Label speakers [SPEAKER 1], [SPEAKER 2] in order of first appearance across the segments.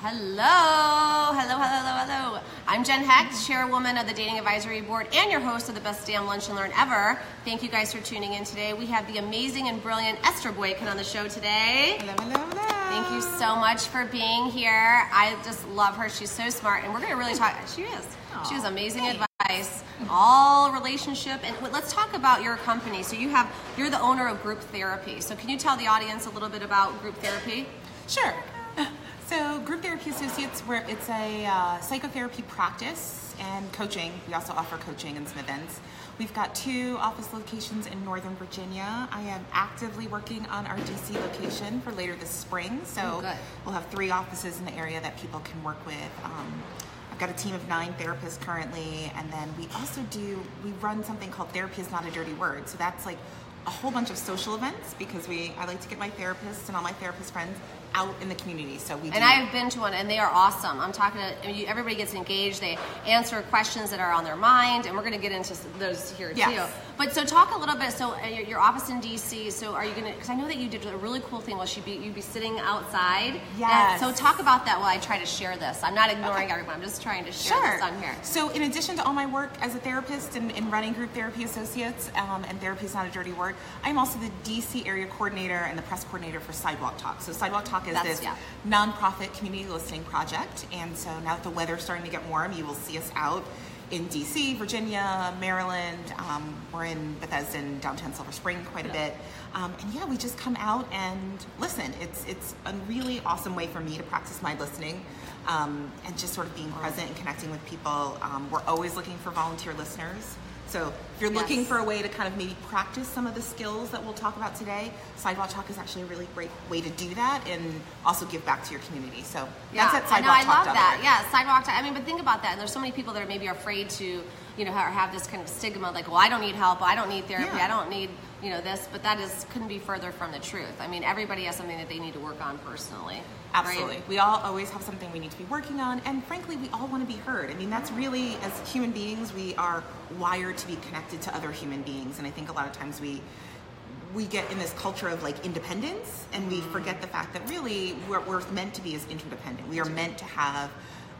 [SPEAKER 1] Hello, hello, hello, hello, hello. I'm Jen Hecht, chairwoman of the Dating Advisory Board and your host of the Best Damn Lunch and Learn Ever. Thank you guys for tuning in today. We have the amazing and brilliant Esther Boykin on the show today.
[SPEAKER 2] Hello, hello, hello.
[SPEAKER 1] Thank you so much for being here. I just love her. She's so smart, and we're going to really talk. She is. She has amazing advice, all relationship, and let's talk about your company. So you have, you're the owner of Group Therapy. So can you tell the audience a little bit about Group Therapy?
[SPEAKER 2] Sure. So, Group Therapy Associates, where it's a uh, psychotherapy practice and coaching. We also offer coaching and some events. We've got two office locations in Northern Virginia. I am actively working on our DC location for later this spring. So,
[SPEAKER 1] Oh,
[SPEAKER 2] we'll have three offices in the area that people can work with. Um, I've got a team of nine therapists currently, and then we also do, we run something called Therapy is Not a Dirty Word. So, that's like a whole bunch of social events because we I like to get my therapists and all my therapist friends out in the community. So we do
[SPEAKER 1] And I've been to one, and they are awesome. I'm talking to I mean, everybody gets engaged. They answer questions that are on their mind, and we're going to get into those here
[SPEAKER 2] Yes.
[SPEAKER 1] too. But so talk a little bit. So uh, your, office in DC. So are you going to? Because I know that you did a really cool thing. While she'd be you'd be sitting outside.
[SPEAKER 2] Yes.
[SPEAKER 1] And so talk about that while I try to share this. I'm not ignoring everyone. I'm just trying to share this on here.
[SPEAKER 2] So, in addition to all my work as a therapist and, and running Group Therapy Associates, um, and therapy is not a dirty word, I'm also the DC area coordinator and the press coordinator for Sidewalk Talk. So, Sidewalk Talk is
[SPEAKER 1] That's-
[SPEAKER 2] this
[SPEAKER 1] yeah.
[SPEAKER 2] nonprofit community listening project. And so, now that the weather's starting to get warm, you will see us out in DC, Virginia, Maryland. Um, we're in Bethesda and downtown Silver Spring quite a bit. Um, and yeah, we just come out and listen. It's it's a really awesome way for me to practice my listening um, and just sort of being present and connecting with people. Um, we're always looking for volunteer listeners. So if you're looking
[SPEAKER 1] Yes.
[SPEAKER 2] for a way to kind of maybe practice some of the skills that we'll talk about today, Sidewalk Talk is actually a really great way to do that and also give back to your community. So
[SPEAKER 1] Yeah,
[SPEAKER 2] that's at
[SPEAKER 1] I know. I love that. Yeah, sidewalk. Talk. I mean, but think about that. And there's so many people that are maybe afraid to, you know, ha- have this kind of stigma, like, well, I don't need help. I don't need therapy.
[SPEAKER 2] Yeah.
[SPEAKER 1] I don't need, you know, this. But that is couldn't be further from the truth. I mean, everybody has something that they need to work on personally. right?
[SPEAKER 2] Absolutely. We all always have something we need to be working on, and frankly, we all want to be heard. I mean, that's really, as human beings, we are wired to be connected to other human beings, and I think a lot of times we we get in this culture of like independence, and we mm-hmm. forget the fact that really what we're meant to be is interdependent. We are meant to have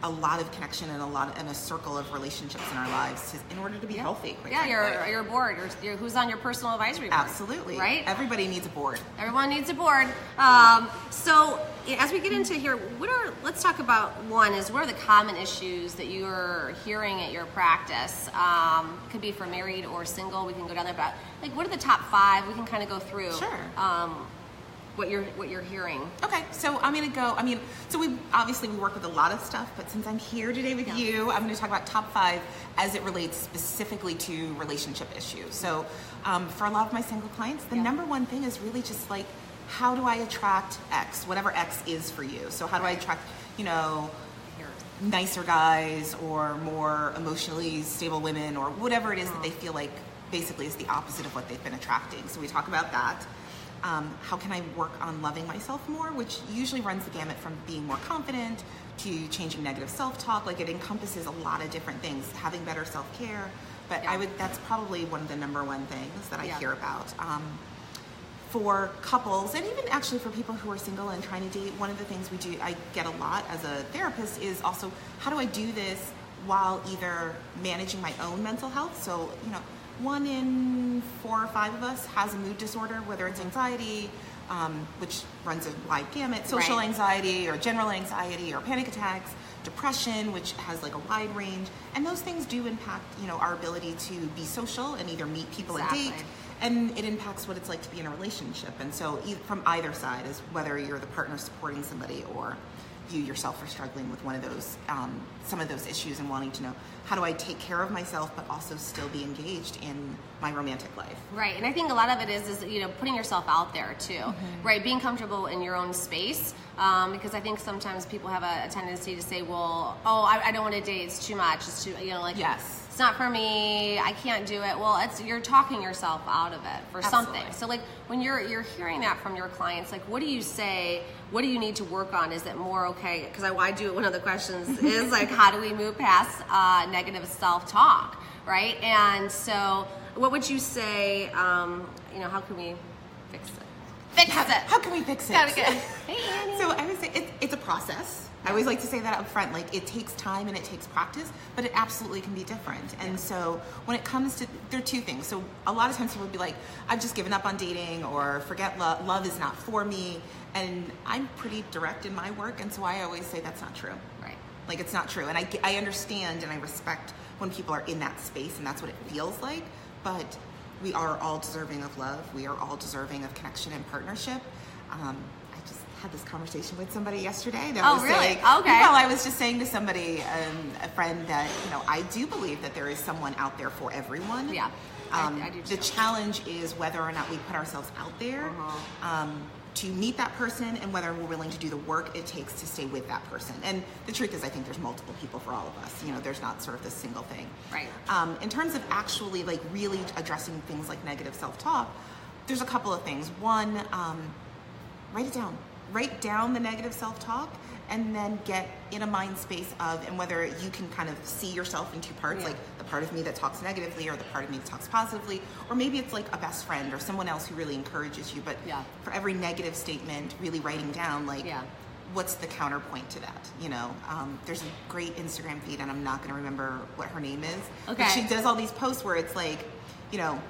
[SPEAKER 2] a lot of connection and a lot and a circle of relationships in our lives to, in order to be healthy. quite
[SPEAKER 1] Yeah, you're
[SPEAKER 2] frankly.
[SPEAKER 1] you're bored. You're, you're who's on your personal advisory board?
[SPEAKER 2] absolutely
[SPEAKER 1] Right.
[SPEAKER 2] Everybody needs a board.
[SPEAKER 1] Everyone needs a board. Um, so as we get into here, what are let's talk about one is what are the common issues that you're hearing at your practice? Um, could be for married or single. We can go down there, but like what are the top five? We can kind of go through.
[SPEAKER 2] Sure.
[SPEAKER 1] Um, what you're what you're hearing.
[SPEAKER 2] Okay, so I'm gonna go. I mean, so we obviously we work with a lot of stuff, but since I'm here today with
[SPEAKER 1] Yeah.
[SPEAKER 2] you, I'm gonna talk about top five as it relates specifically to relationship issues. So, um, for a lot of my single clients, the
[SPEAKER 1] Yeah.
[SPEAKER 2] number one thing is really just like, how do I attract X, whatever X is for you. So, how do I attract, you know, nicer guys or more emotionally stable women or whatever it is that they feel like basically is the opposite of what they've been attracting. So we talk about that. Um, how can I work on loving myself more, which usually runs the gamut from being more confident to changing negative self-talk. Like it encompasses a lot of different things. Having better self-care, but
[SPEAKER 1] Yeah.
[SPEAKER 2] I would that's probably one of the number one things that I
[SPEAKER 1] Yeah.
[SPEAKER 2] hear about. Um, for couples and even actually for people who are single and trying to date one of the things we do i get a lot as a therapist is also how do i do this while either managing my own mental health so you know one in four or five of us has a mood disorder whether it's anxiety um, which runs a wide gamut social
[SPEAKER 1] Right.
[SPEAKER 2] anxiety or general anxiety or panic attacks depression which has like a wide range and those things do impact you know our ability to be social and either meet people
[SPEAKER 1] Exactly.
[SPEAKER 2] and date and it impacts what it's like to be in a relationship and so e- from either side is whether you're the partner supporting somebody or you yourself are struggling with one of those um, some of those issues and wanting to know how do i take care of myself but also still be engaged in my romantic life
[SPEAKER 1] Right, and I think a lot of it is is you know putting yourself out there too,
[SPEAKER 2] Mm-hmm.
[SPEAKER 1] right? Being comfortable in your own space, um, because I think sometimes people have a, a tendency to say, "Well, oh, I, I don't want to date; it's too much. It's too, you know, like
[SPEAKER 2] Yes.
[SPEAKER 1] It's not for me. I can't do it." Well, it's you're talking yourself out of it for something. So, like when you're you're hearing that from your clients, like what do you say? What do you need to work on? Is it more okay? Because I, I do it. One of the questions is like, how do we move past uh, negative self talk? Right, and so what would you say? Um, you know, how can we fix it? Fix
[SPEAKER 2] how,
[SPEAKER 1] it.
[SPEAKER 2] how can we fix it
[SPEAKER 1] Gotta get. Hey,
[SPEAKER 2] So I would say it's, it's a process. I always like to say that up front. Like it takes time and it takes practice, but it absolutely can be different. And
[SPEAKER 1] Yeah.
[SPEAKER 2] so when it comes to, there are two things. So a lot of times people would be like, I've just given up on dating or forget love, love is not for me. And I'm pretty direct in my work. And so I always say that's not true.
[SPEAKER 1] Right.
[SPEAKER 2] Like it's not true. And I, I understand and I respect when people are in that space and that's what it feels like. But we are all deserving of love. We are all deserving of connection and partnership. Um, I just had this conversation with somebody yesterday. That
[SPEAKER 1] Oh,
[SPEAKER 2] was
[SPEAKER 1] really?
[SPEAKER 2] like,
[SPEAKER 1] Okay.
[SPEAKER 2] Well, I was just saying to somebody, um, a friend, that you know, I do believe that there is someone out there for everyone.
[SPEAKER 1] Yeah, I-
[SPEAKER 2] Um,
[SPEAKER 1] I do
[SPEAKER 2] the challenge is whether or not we put ourselves out there
[SPEAKER 1] Uh-huh.
[SPEAKER 2] To meet that person and whether we're willing to do the work it takes to stay with that person. And the truth is, I think there's multiple people for all of us. You know, there's not sort of this single thing.
[SPEAKER 1] Right.
[SPEAKER 2] Um, in terms of actually like really addressing things like negative self-talk, there's a couple of things. One, um, write it down. Write down the negative self-talk and then get in a mind space of and whether you can kind of see yourself in two parts,
[SPEAKER 1] Yeah.
[SPEAKER 2] like the part of me that talks negatively or the part of me that talks positively, or maybe it's like a best friend or someone else who really encourages you. But
[SPEAKER 1] Yeah.
[SPEAKER 2] for every negative statement, really writing down like
[SPEAKER 1] Yeah.
[SPEAKER 2] what's the counterpoint to that? You know, um, there's a great Instagram feed, and I'm not going to remember what her name is. But
[SPEAKER 1] Okay.
[SPEAKER 2] she does all these posts where it's like, you know,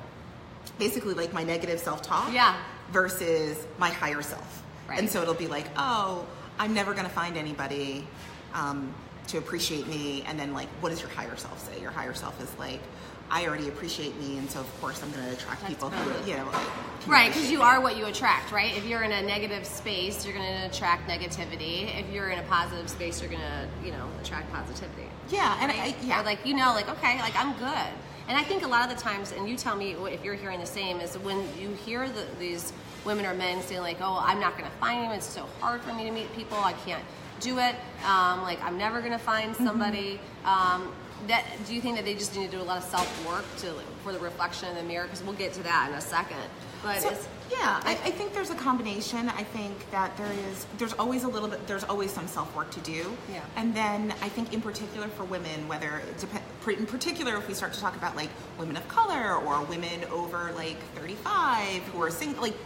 [SPEAKER 2] basically like my negative self-talk
[SPEAKER 1] Yeah.
[SPEAKER 2] versus my higher self.
[SPEAKER 1] Right.
[SPEAKER 2] And so it'll be like, oh, I'm never going to find anybody um, to appreciate me. And then like, what does your higher self say? Your higher self is like, I already appreciate me, and so of course I'm going to attract
[SPEAKER 1] That's
[SPEAKER 2] people who, you know, like,
[SPEAKER 1] Right, because you
[SPEAKER 2] me.
[SPEAKER 1] are what you attract, right? If you're in a negative space, you're going to attract negativity. If you're in a positive space, you're going to, you know, attract positivity.
[SPEAKER 2] Yeah, and I, yeah,
[SPEAKER 1] Or like you know, like okay, like I'm good. And I think a lot of the times, and you tell me if you're hearing the same, is when you hear the, these women or men saying like, "Oh, I'm not going to find anyone. It's so hard for me to meet people. I can't do it. Um, like I'm never going to find
[SPEAKER 2] Mm-hmm.
[SPEAKER 1] somebody." Um, that do you think that they just need to do a lot of self work to for the reflection in the mirror? Because we'll get to that in a second. But
[SPEAKER 2] So, yeah, I, I think there's a combination. I think that there is, there's always a little bit, there's always some self work to do.
[SPEAKER 1] Yeah.
[SPEAKER 2] And then I think in particular for women, whether in particular if we start to talk about like women of color or women over like 35 who are single, like,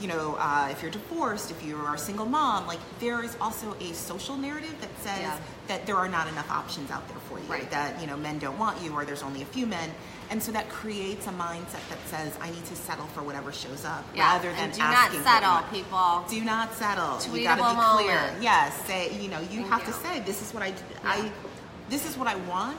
[SPEAKER 2] you know, uh, if you're divorced, if you are a single mom, like there is also a social narrative that says
[SPEAKER 1] Yeah.
[SPEAKER 2] that there are not enough options out there for you.
[SPEAKER 1] Right.
[SPEAKER 2] That you know men don't want you, or there's only a few men, and so that creates a mindset that says I need to settle for whatever shows up
[SPEAKER 1] yeah,
[SPEAKER 2] rather than asking
[SPEAKER 1] and do not
[SPEAKER 2] asking for
[SPEAKER 1] settle, people.
[SPEAKER 2] Do not settle.
[SPEAKER 1] Tweetable
[SPEAKER 2] you gotta be clear.
[SPEAKER 1] moment.
[SPEAKER 2] Yes, say you know you
[SPEAKER 1] Thank
[SPEAKER 2] have
[SPEAKER 1] you.
[SPEAKER 2] to say this is what I
[SPEAKER 1] Yeah.
[SPEAKER 2] I this is what I want,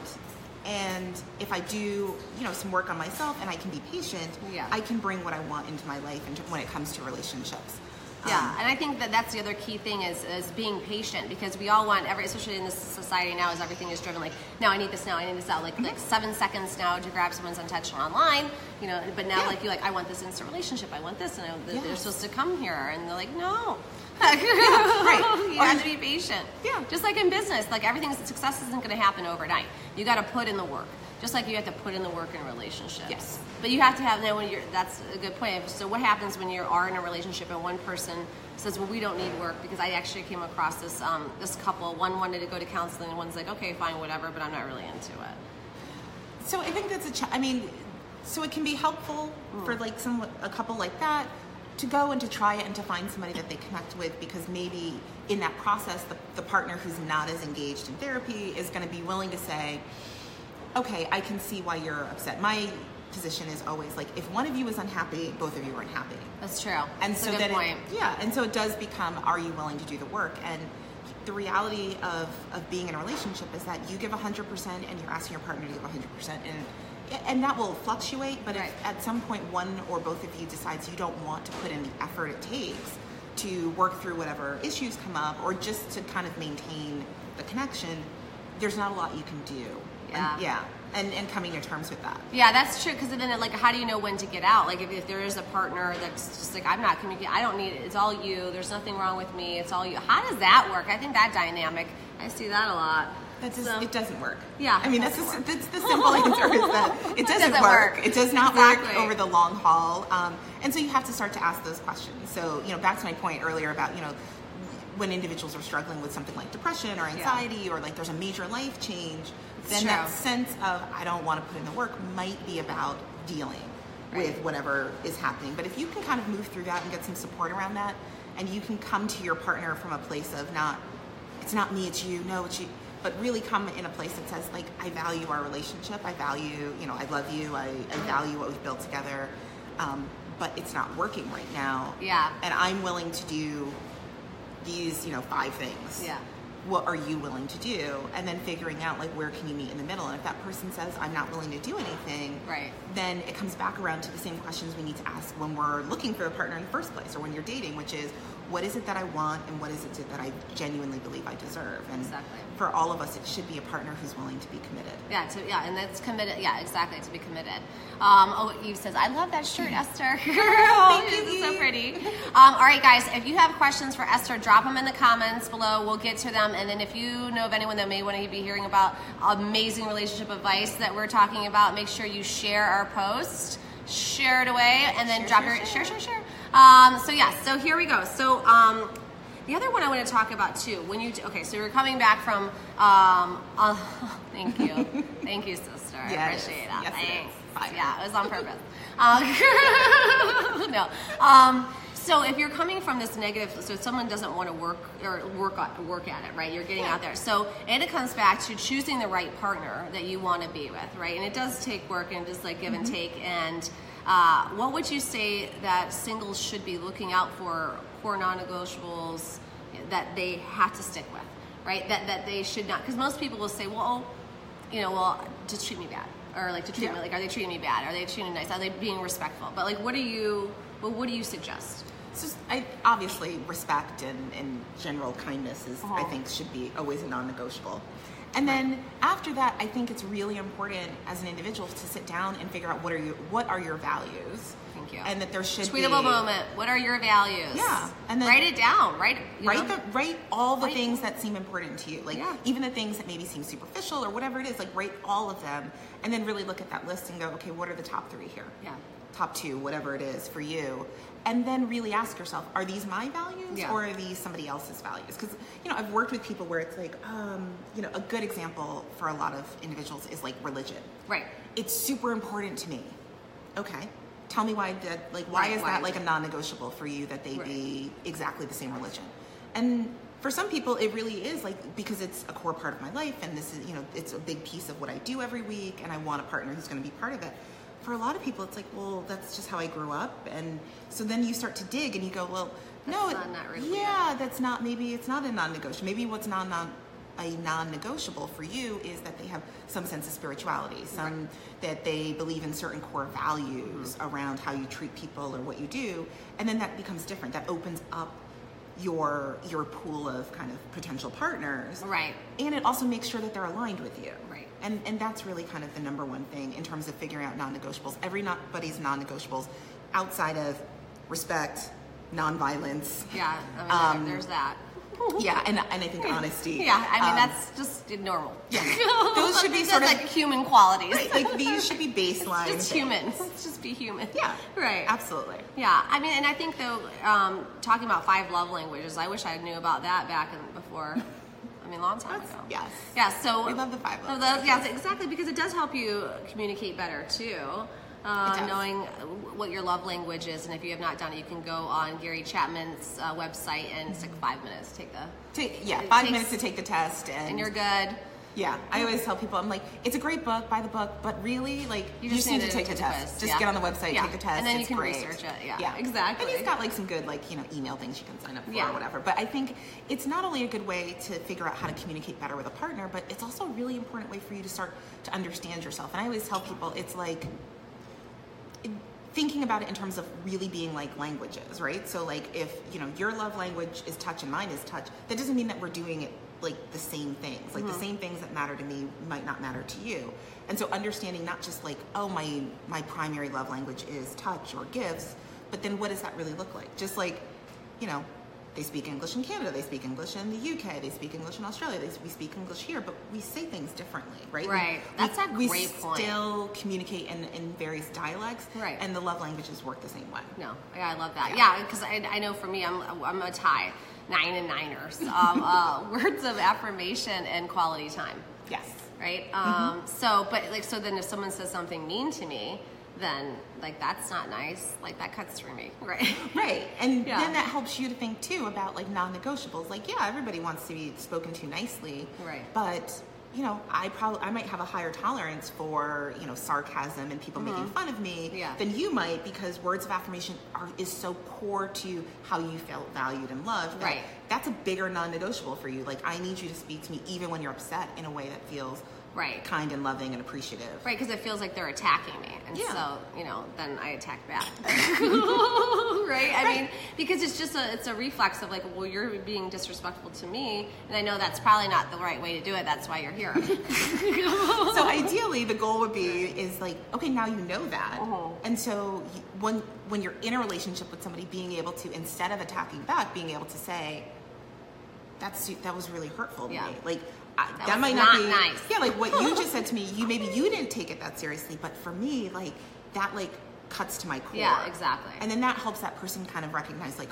[SPEAKER 2] and if I do you know some work on myself and I can be patient,
[SPEAKER 1] Yeah.
[SPEAKER 2] I can bring what I want into my life and when it comes to relationships.
[SPEAKER 1] Yeah,
[SPEAKER 2] Um,
[SPEAKER 1] and I think that that's the other key thing is, is being patient because we all want every, especially in this society now, as everything is driven like now I need this now I need this out like
[SPEAKER 2] Mm-hmm.
[SPEAKER 1] like seven seconds now to grab someone's attention online, you know. But now
[SPEAKER 2] Yeah.
[SPEAKER 1] like you like I want this instant relationship, I want this, and I, they're supposed to come here, and they're like no.
[SPEAKER 2] Right.
[SPEAKER 1] you
[SPEAKER 2] Or
[SPEAKER 1] have to be patient.
[SPEAKER 2] Yeah.
[SPEAKER 1] Just like in business, like everything success isn't going to happen overnight. You got to put in the work. Just like you have to put in the work in relationships.
[SPEAKER 2] Yes.
[SPEAKER 1] But you have to have now when you're that's a good point. So what happens when you are in a relationship and one person says, "Well, we don't need work," because I actually came across this um, this couple. One wanted to go to counseling, and one's like, "Okay, fine, whatever," but I'm not really into it.
[SPEAKER 2] So I think that's a. Ch- I mean, so it can be helpful
[SPEAKER 1] Mm.
[SPEAKER 2] for like some a couple like that to go and to try it and to find somebody that they connect with because maybe in that process the, the partner who's not as engaged in therapy is going to be willing to say, okay, I can see why you're upset. My position is always like if one of you is unhappy, both of you are unhappy.
[SPEAKER 1] That's true.
[SPEAKER 2] And
[SPEAKER 1] That's
[SPEAKER 2] so
[SPEAKER 1] a good
[SPEAKER 2] then,
[SPEAKER 1] point.
[SPEAKER 2] It, yeah, and so it does become: Are you willing to do the work? And the reality of of being in a relationship is that you give hundred percent, and you're asking your partner to give hundred percent, and and that will fluctuate. But
[SPEAKER 1] Right.
[SPEAKER 2] if at some point one or both of you decides you don't want to put in the effort it takes to work through whatever issues come up, or just to kind of maintain the connection, there's not a lot you can do.
[SPEAKER 1] Yeah.
[SPEAKER 2] And, yeah, and and coming to terms with that.
[SPEAKER 1] Yeah, that's true. Because then, it, like, how do you know when to get out? Like, if, if there is a partner that's just like, I'm not communicating, I don't need it. It's all you. There's nothing wrong with me. It's all you. How does that work? I think that dynamic. I see that a lot.
[SPEAKER 2] That just,
[SPEAKER 1] So-
[SPEAKER 2] it doesn't work.
[SPEAKER 1] Yeah,
[SPEAKER 2] I mean that's the, that's the simple answer is that it doesn't,
[SPEAKER 1] doesn't
[SPEAKER 2] work.
[SPEAKER 1] work.
[SPEAKER 2] It does not
[SPEAKER 1] Exactly.
[SPEAKER 2] work over the long haul. Um, and so you have to start to ask those questions. So you know, back to my point earlier about you know when individuals are struggling with something like depression or anxiety or like there's a major life change, then
[SPEAKER 1] true.
[SPEAKER 2] that sense of I don't want to put in the work might be about dealing with whatever is happening. But if you can kind of move through that and get some support around that, and you can come to your partner from a place of not it's not me, it's you. No, it's you. But really come in a place that says like, I value our relationship. I value, you know, I love you. I, I value what we've built together. Um, but it's not working right now.
[SPEAKER 1] Yeah.
[SPEAKER 2] And I'm willing to do these, you know, five things.
[SPEAKER 1] Yeah.
[SPEAKER 2] What are you willing to do? And then figuring out like where can you meet in the middle. And if that person says I'm not willing to do anything,
[SPEAKER 1] Right.
[SPEAKER 2] then it comes back around to the same questions we need to ask when we're looking for a partner in the first place or when you're dating, which is what is it that I want and what is it that I genuinely believe I deserve? And
[SPEAKER 1] Exactly.
[SPEAKER 2] for all of us, it should be a partner who's willing to be committed.
[SPEAKER 1] Yeah, to, yeah, and that's committed. Yeah, exactly, to be committed. Um, oh, Eve says, I love that shirt, Esther.
[SPEAKER 2] Thank you,
[SPEAKER 1] This is so pretty. Um, all right, guys, if you have questions for Esther, drop them in the comments below. We'll get to them. And then if you know of anyone that may want to be hearing about amazing relationship advice that we're talking about, make sure you share our post, share it away, and then
[SPEAKER 2] Share,
[SPEAKER 1] drop
[SPEAKER 2] share,
[SPEAKER 1] your
[SPEAKER 2] share.
[SPEAKER 1] share, share, share. Um, so yeah, so here we go. So um, the other one I want to talk about too, when you okay, so you're coming back from. Um, uh, thank you, thank you, sister. I
[SPEAKER 2] Yeah, it
[SPEAKER 1] appreciate that.
[SPEAKER 2] Yes.
[SPEAKER 1] Thanks.
[SPEAKER 2] Fine.
[SPEAKER 1] Yeah, it was on purpose. Uh, no. Um, so if you're coming from this negative, so someone doesn't want to work or work on, work at it, right? You're getting
[SPEAKER 2] Yeah.
[SPEAKER 1] out there. So and it comes back to choosing the right partner that you want to be with, right? And it does take work and just like give and take. And uh, what would you say that singles should be looking out for, core non-negotiables that they have to stick with, right? That that they should not, because most people will say, well, you know, well, just treat me bad, or like to treat me like, are they treating me bad? Are they treating me nice? Are they being respectful? But like, what do you, well, what do you suggest?
[SPEAKER 2] So I, obviously, respect and, and general kindness is, I
[SPEAKER 1] Uh-huh.
[SPEAKER 2] think, should be always a non-negotiable. And then after that, I think it's really important as an individual to sit down and figure out what are your what are your values.
[SPEAKER 1] Thank you.
[SPEAKER 2] And that there should be
[SPEAKER 1] Tweetable
[SPEAKER 2] be
[SPEAKER 1] moment. What are your values?
[SPEAKER 2] Yeah, and then-
[SPEAKER 1] write it down. Write you
[SPEAKER 2] write
[SPEAKER 1] know?
[SPEAKER 2] the write all the
[SPEAKER 1] Write-
[SPEAKER 2] things that seem important to you like
[SPEAKER 1] Yeah.
[SPEAKER 2] even the things that maybe seem superficial or whatever it is like write all of them and then really look at that list and go okay what are the top three here
[SPEAKER 1] Yeah.
[SPEAKER 2] top two whatever it is for you and then really ask yourself are these my values
[SPEAKER 1] Yeah.
[SPEAKER 2] or are these somebody else's values because you know i've worked with people where it's like um, you know a good example for a lot of individuals is like religion
[SPEAKER 1] Right.
[SPEAKER 2] it's super important to me. Okay. Tell me why that like why
[SPEAKER 1] Right,
[SPEAKER 2] is
[SPEAKER 1] why
[SPEAKER 2] that
[SPEAKER 1] is
[SPEAKER 2] like
[SPEAKER 1] it?
[SPEAKER 2] a non-negotiable for you that they
[SPEAKER 1] Right.
[SPEAKER 2] be exactly the same religion? And for some people it really is like because it's a core part of my life and this is you know it's a big piece of what I do every week and I want a partner who's going to be part of it. For a lot of people it's like well that's just how I grew up. And so then you start to dig and you go well no
[SPEAKER 1] That's
[SPEAKER 2] it-
[SPEAKER 1] not- not really
[SPEAKER 2] yeah that's not maybe it's not a non-negotiable maybe what's non non a non-negotiable for you is that they have some sense of spirituality some that they believe in certain core values mm-hmm. around how you treat people or what you do. And then that becomes different. That opens up your your pool of kind of potential partners
[SPEAKER 1] Right.
[SPEAKER 2] and it also makes sure that they're aligned with you
[SPEAKER 1] Right.
[SPEAKER 2] and and that's really kind of the number one thing in terms of figuring out non-negotiables everybody's non-negotiables outside of respect non-violence
[SPEAKER 1] Yeah. I mean,
[SPEAKER 2] Um,
[SPEAKER 1] there's that.
[SPEAKER 2] yeah and, and i think honesty
[SPEAKER 1] Yeah. I mean,
[SPEAKER 2] Um,
[SPEAKER 1] that's just normal.
[SPEAKER 2] yeah. Those should be sort of-
[SPEAKER 1] like human qualities.
[SPEAKER 2] right, like these should be baseline
[SPEAKER 1] just
[SPEAKER 2] things.
[SPEAKER 1] humans. Let's just be human.
[SPEAKER 2] yeah
[SPEAKER 1] Right.
[SPEAKER 2] absolutely
[SPEAKER 1] Yeah, I mean, and I think though, um, talking about five love languages, I wish I knew about that back in, before. I mean, a long time
[SPEAKER 2] That's-
[SPEAKER 1] ago.
[SPEAKER 2] yes.
[SPEAKER 1] Yeah. So
[SPEAKER 2] We love the five love
[SPEAKER 1] the- yes, exactly, because it does help you communicate better too. Uh, knowing what your love language is, and if you have not done it, you can go on Gary Chapman's uh, website and it's like five minutes. to Take the
[SPEAKER 2] Take, yeah five
[SPEAKER 1] takes-
[SPEAKER 2] minutes to take the test and,
[SPEAKER 1] and you're good.
[SPEAKER 2] yeah i always tell people i'm like it's a great book buy the book but really like you, just need to take the test just
[SPEAKER 1] yeah.
[SPEAKER 2] get on the website
[SPEAKER 1] Yeah.
[SPEAKER 2] take the test
[SPEAKER 1] and then you can
[SPEAKER 2] great.
[SPEAKER 1] research it. Yeah,
[SPEAKER 2] yeah
[SPEAKER 1] exactly.
[SPEAKER 2] and he's got like some good like you know email things you can sign up for
[SPEAKER 1] Yeah.
[SPEAKER 2] or whatever but i think it's not only a good way to figure out how to communicate better with a partner but it's also a really important way for you to start to understand yourself and i always tell people it's like thinking about it in terms of really being like languages, right? So like if, you know, your love language is touch and mine is touch, that doesn't mean that we're doing it like the same things. Like the mm-hmm. same things that matter to me might not matter to you. And so understanding not just like, oh, my my primary love language is touch or gifts, but then what does that really look like? Just like, you know, they speak English in Canada, they speak English in the UK, they speak English in Australia, they, we speak English here, but we say things differently, right?
[SPEAKER 1] Right.
[SPEAKER 2] we-
[SPEAKER 1] That's a
[SPEAKER 2] we
[SPEAKER 1] great point.
[SPEAKER 2] We still communicate in, in various dialects,
[SPEAKER 1] Right.
[SPEAKER 2] and the love languages work the same way.
[SPEAKER 1] No, yeah, I love that.
[SPEAKER 2] Yeah.
[SPEAKER 1] Yeah, because I, I know for me, I'm I'm a tie, nine and niners. Um, uh, words of affirmation and quality time,
[SPEAKER 2] Yes.
[SPEAKER 1] right?
[SPEAKER 2] Mm-hmm.
[SPEAKER 1] Um, so, but like, so then if someone says something mean to me, then like that's not nice. Like that cuts through me, right?
[SPEAKER 2] Right. And
[SPEAKER 1] Yeah.
[SPEAKER 2] then that helps you to think too about like non-negotiables. Like, yeah, everybody wants to be spoken to nicely.
[SPEAKER 1] Right.
[SPEAKER 2] But, you know, I probably I might have a higher tolerance for, you know, sarcasm and people making fun of me
[SPEAKER 1] Mm-hmm. Yeah.
[SPEAKER 2] than you might because words of affirmation are is so core to how you felt valued and loved. that
[SPEAKER 1] Right.
[SPEAKER 2] That's a bigger non-negotiable for you. Like I need you to speak to me even when you're upset in a way that feels
[SPEAKER 1] Right.
[SPEAKER 2] kind and loving and appreciative.
[SPEAKER 1] Right, because it feels like they're attacking me, and
[SPEAKER 2] Yeah.
[SPEAKER 1] so you know, then I attack back. right? I mean, because it's just a it's a reflex of like, well, you're being disrespectful to me, and I know that's probably not the right way to do it. That's why you're here.
[SPEAKER 2] so ideally the goal would be is like okay now you know that
[SPEAKER 1] Uh-huh.
[SPEAKER 2] and so when when you're in a relationship with somebody being able to instead of attacking back being able to say that's that was really hurtful to
[SPEAKER 1] Yeah.
[SPEAKER 2] me like I,
[SPEAKER 1] That
[SPEAKER 2] that, might not,
[SPEAKER 1] not
[SPEAKER 2] be
[SPEAKER 1] nice.
[SPEAKER 2] yeah like what you just said to me you maybe you didn't take it that seriously but for me like that like cuts to my core
[SPEAKER 1] Yeah, exactly.
[SPEAKER 2] and then that helps that person kind of recognize like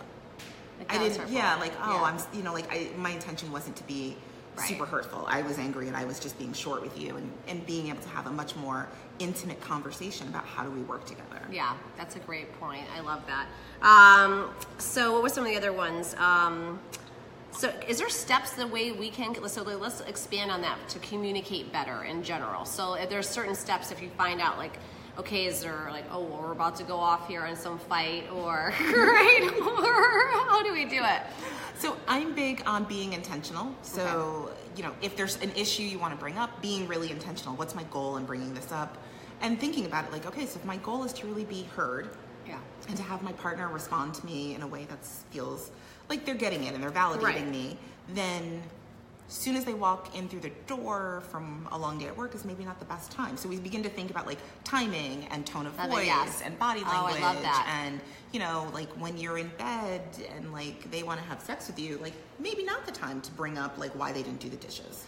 [SPEAKER 1] Like,
[SPEAKER 2] I didn't. Yeah, like oh,
[SPEAKER 1] Yeah.
[SPEAKER 2] I'm. you know, like I, my intention wasn't to be
[SPEAKER 1] Right.
[SPEAKER 2] super hurtful. I was angry, and I was just being short with you, and and being able to have a much more intimate conversation about how do we work together.
[SPEAKER 1] Yeah, that's a great point. I love that. Um, so, what were some of the other ones? Um, so, is there steps the way we can? So, let's expand on that to communicate better in general. So, if there's certain steps, if you find out like, okay, is there like, oh, well, we're about to go off here in some fight, or right, or how do we do it?
[SPEAKER 2] So I'm big on being intentional. So you know, if there's an issue you want to bring up, being really intentional. What's my goal in bringing this up? And thinking about it, like, okay, so if my goal is to really be heard,
[SPEAKER 1] Yeah.
[SPEAKER 2] and to have my partner respond to me in a way that feels like they're getting it and they're validating
[SPEAKER 1] Right.
[SPEAKER 2] me, then as soon as they walk in through the door from a long day at work is maybe not the best time. So we begin to think about like timing and tone of voice
[SPEAKER 1] yes.
[SPEAKER 2] and body
[SPEAKER 1] Oh,
[SPEAKER 2] language
[SPEAKER 1] that.
[SPEAKER 2] and you know like when you're in bed and like they want to have sex with you like maybe not the time to bring up like why they didn't do the dishes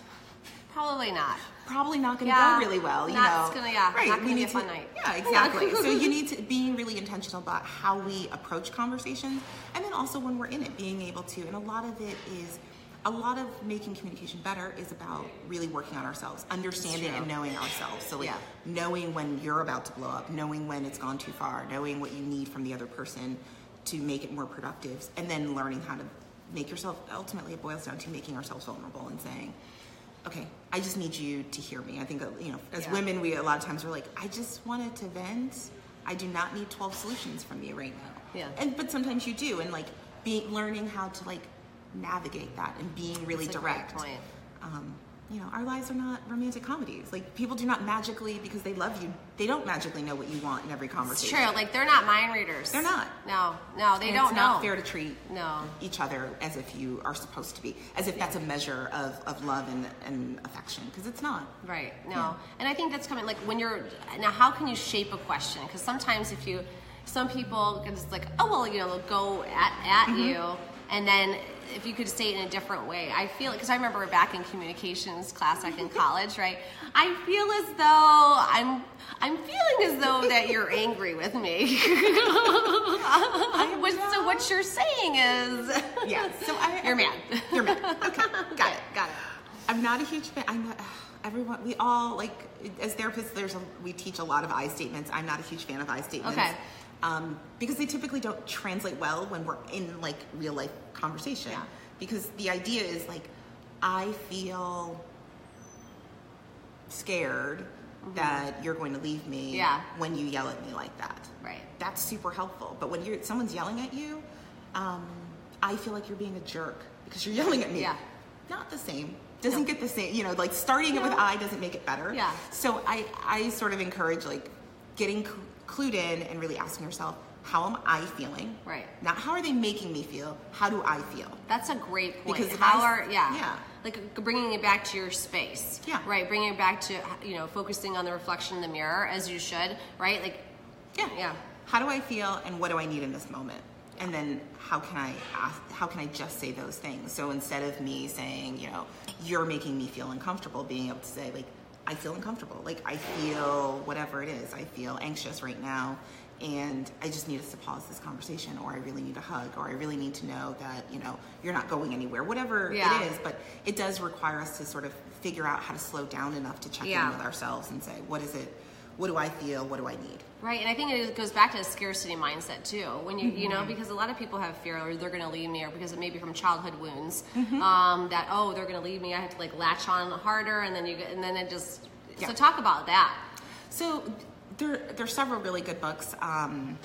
[SPEAKER 1] Probably not.
[SPEAKER 2] probably not going to
[SPEAKER 1] Yeah.
[SPEAKER 2] go really well. You know,
[SPEAKER 1] it's gonna- yeah,
[SPEAKER 2] right? we
[SPEAKER 1] be
[SPEAKER 2] need
[SPEAKER 1] a fun night.
[SPEAKER 2] Yeah, exactly. so you need to being really intentional about how we approach conversations, and then also when we're in it, being able to. And a lot of it is, a lot of making communication better is about really working on ourselves, understanding and knowing ourselves. So like
[SPEAKER 1] Yeah.
[SPEAKER 2] knowing when you're about to blow up, knowing when it's gone too far, knowing what you need from the other person to make it more productive, and then learning how to make yourself. Ultimately, it boils down to making ourselves vulnerable and saying okay, I just need you to hear me. I think, uh, you know, as
[SPEAKER 1] Yeah.
[SPEAKER 2] women, we a lot of times we're like, I just wanted to vent. I do not need 12 solutions from you right now.
[SPEAKER 1] Yeah.
[SPEAKER 2] And, but sometimes you do. And like being, learning how to like navigate that and being really
[SPEAKER 1] That's
[SPEAKER 2] direct.
[SPEAKER 1] point.
[SPEAKER 2] Um, you know, our lives are not romantic comedies. Like people do not magically, because they love you, they don't magically know what you want in every
[SPEAKER 1] It's
[SPEAKER 2] conversation.
[SPEAKER 1] true. Like they're not mind readers.
[SPEAKER 2] They're not.
[SPEAKER 1] No, no, they
[SPEAKER 2] And
[SPEAKER 1] don't
[SPEAKER 2] it's
[SPEAKER 1] know.
[SPEAKER 2] not fair to treat
[SPEAKER 1] No.
[SPEAKER 2] each other as if you are supposed to be, as if that's a measure of, of love and, and affection, because it's not.
[SPEAKER 1] Right. No.
[SPEAKER 2] Yeah.
[SPEAKER 1] And I think that's coming like when you're now. How can you shape a question? Because sometimes if you, some people can just like, oh well, you know, they'll go at at
[SPEAKER 2] Mm-hmm.
[SPEAKER 1] you, and then if you could say it in a different way, I feel because I remember back in communications class, like in college, right? I feel as though I'm. I'm feeling as though that you're angry with me. Which, so what you're saying is,
[SPEAKER 2] Yeah. So I,
[SPEAKER 1] You're mad.
[SPEAKER 2] You're mad. Okay.
[SPEAKER 1] got it, got it.
[SPEAKER 2] I'm not a huge fan. I'm not, everyone. We all like as therapists. There's a, we teach a lot of I statements. I'm not a huge fan of I statements.
[SPEAKER 1] Okay.
[SPEAKER 2] Um, because they typically don't translate well when we're in like real life conversation.
[SPEAKER 1] Yeah.
[SPEAKER 2] Because the idea is like, I feel scared that you're going to leave me
[SPEAKER 1] Mm-hmm. Yeah.
[SPEAKER 2] when you yell at me like that.
[SPEAKER 1] Right.
[SPEAKER 2] That's super helpful. But when you're someone's yelling at you, um, I feel like you're being a jerk because you're yelling at me.
[SPEAKER 1] Yeah.
[SPEAKER 2] Not the same. Doesn't
[SPEAKER 1] No.
[SPEAKER 2] get the same. You know, like starting it with I doesn't make it better.
[SPEAKER 1] Yeah.
[SPEAKER 2] So I I sort of encourage like getting clued in and really asking yourself, how am I feeling?
[SPEAKER 1] Right.
[SPEAKER 2] Not how are they making me feel? How do I feel?
[SPEAKER 1] That's a great point.
[SPEAKER 2] Because
[SPEAKER 1] how
[SPEAKER 2] I-
[SPEAKER 1] are yeah,
[SPEAKER 2] yeah.
[SPEAKER 1] like bringing it back to your space.
[SPEAKER 2] Yeah.
[SPEAKER 1] Right. Bringing it back to you know focusing on the reflection in the mirror as you should. Right. Like
[SPEAKER 2] Yeah.
[SPEAKER 1] Yeah.
[SPEAKER 2] How do I feel and what do I need in this moment? And then how can I ask, how can I just say those things? So instead of me saying, you know, you're making me feel uncomfortable, being able to say like, I feel uncomfortable. Like I feel whatever it is. I feel anxious right now and I just need us to pause this conversation or I really need a hug or I really need to know that, you know, you're not going anywhere. Whatever
[SPEAKER 1] Yeah.
[SPEAKER 2] it is, but it does require us to sort of figure out how to slow down enough to check
[SPEAKER 1] Yeah.
[SPEAKER 2] in with ourselves and say, what is it what do I feel? What do I need?
[SPEAKER 1] Right, and I think it goes back to a scarcity mindset too. When you, you know, because a lot of people have fear, or they're going to leave me, or because it may be from childhood wounds, um, that oh, they're going to leave me. I have to like latch on harder, and then you and then it just.
[SPEAKER 2] Yeah.
[SPEAKER 1] So talk about that.
[SPEAKER 2] So there, there's several really good books. Um,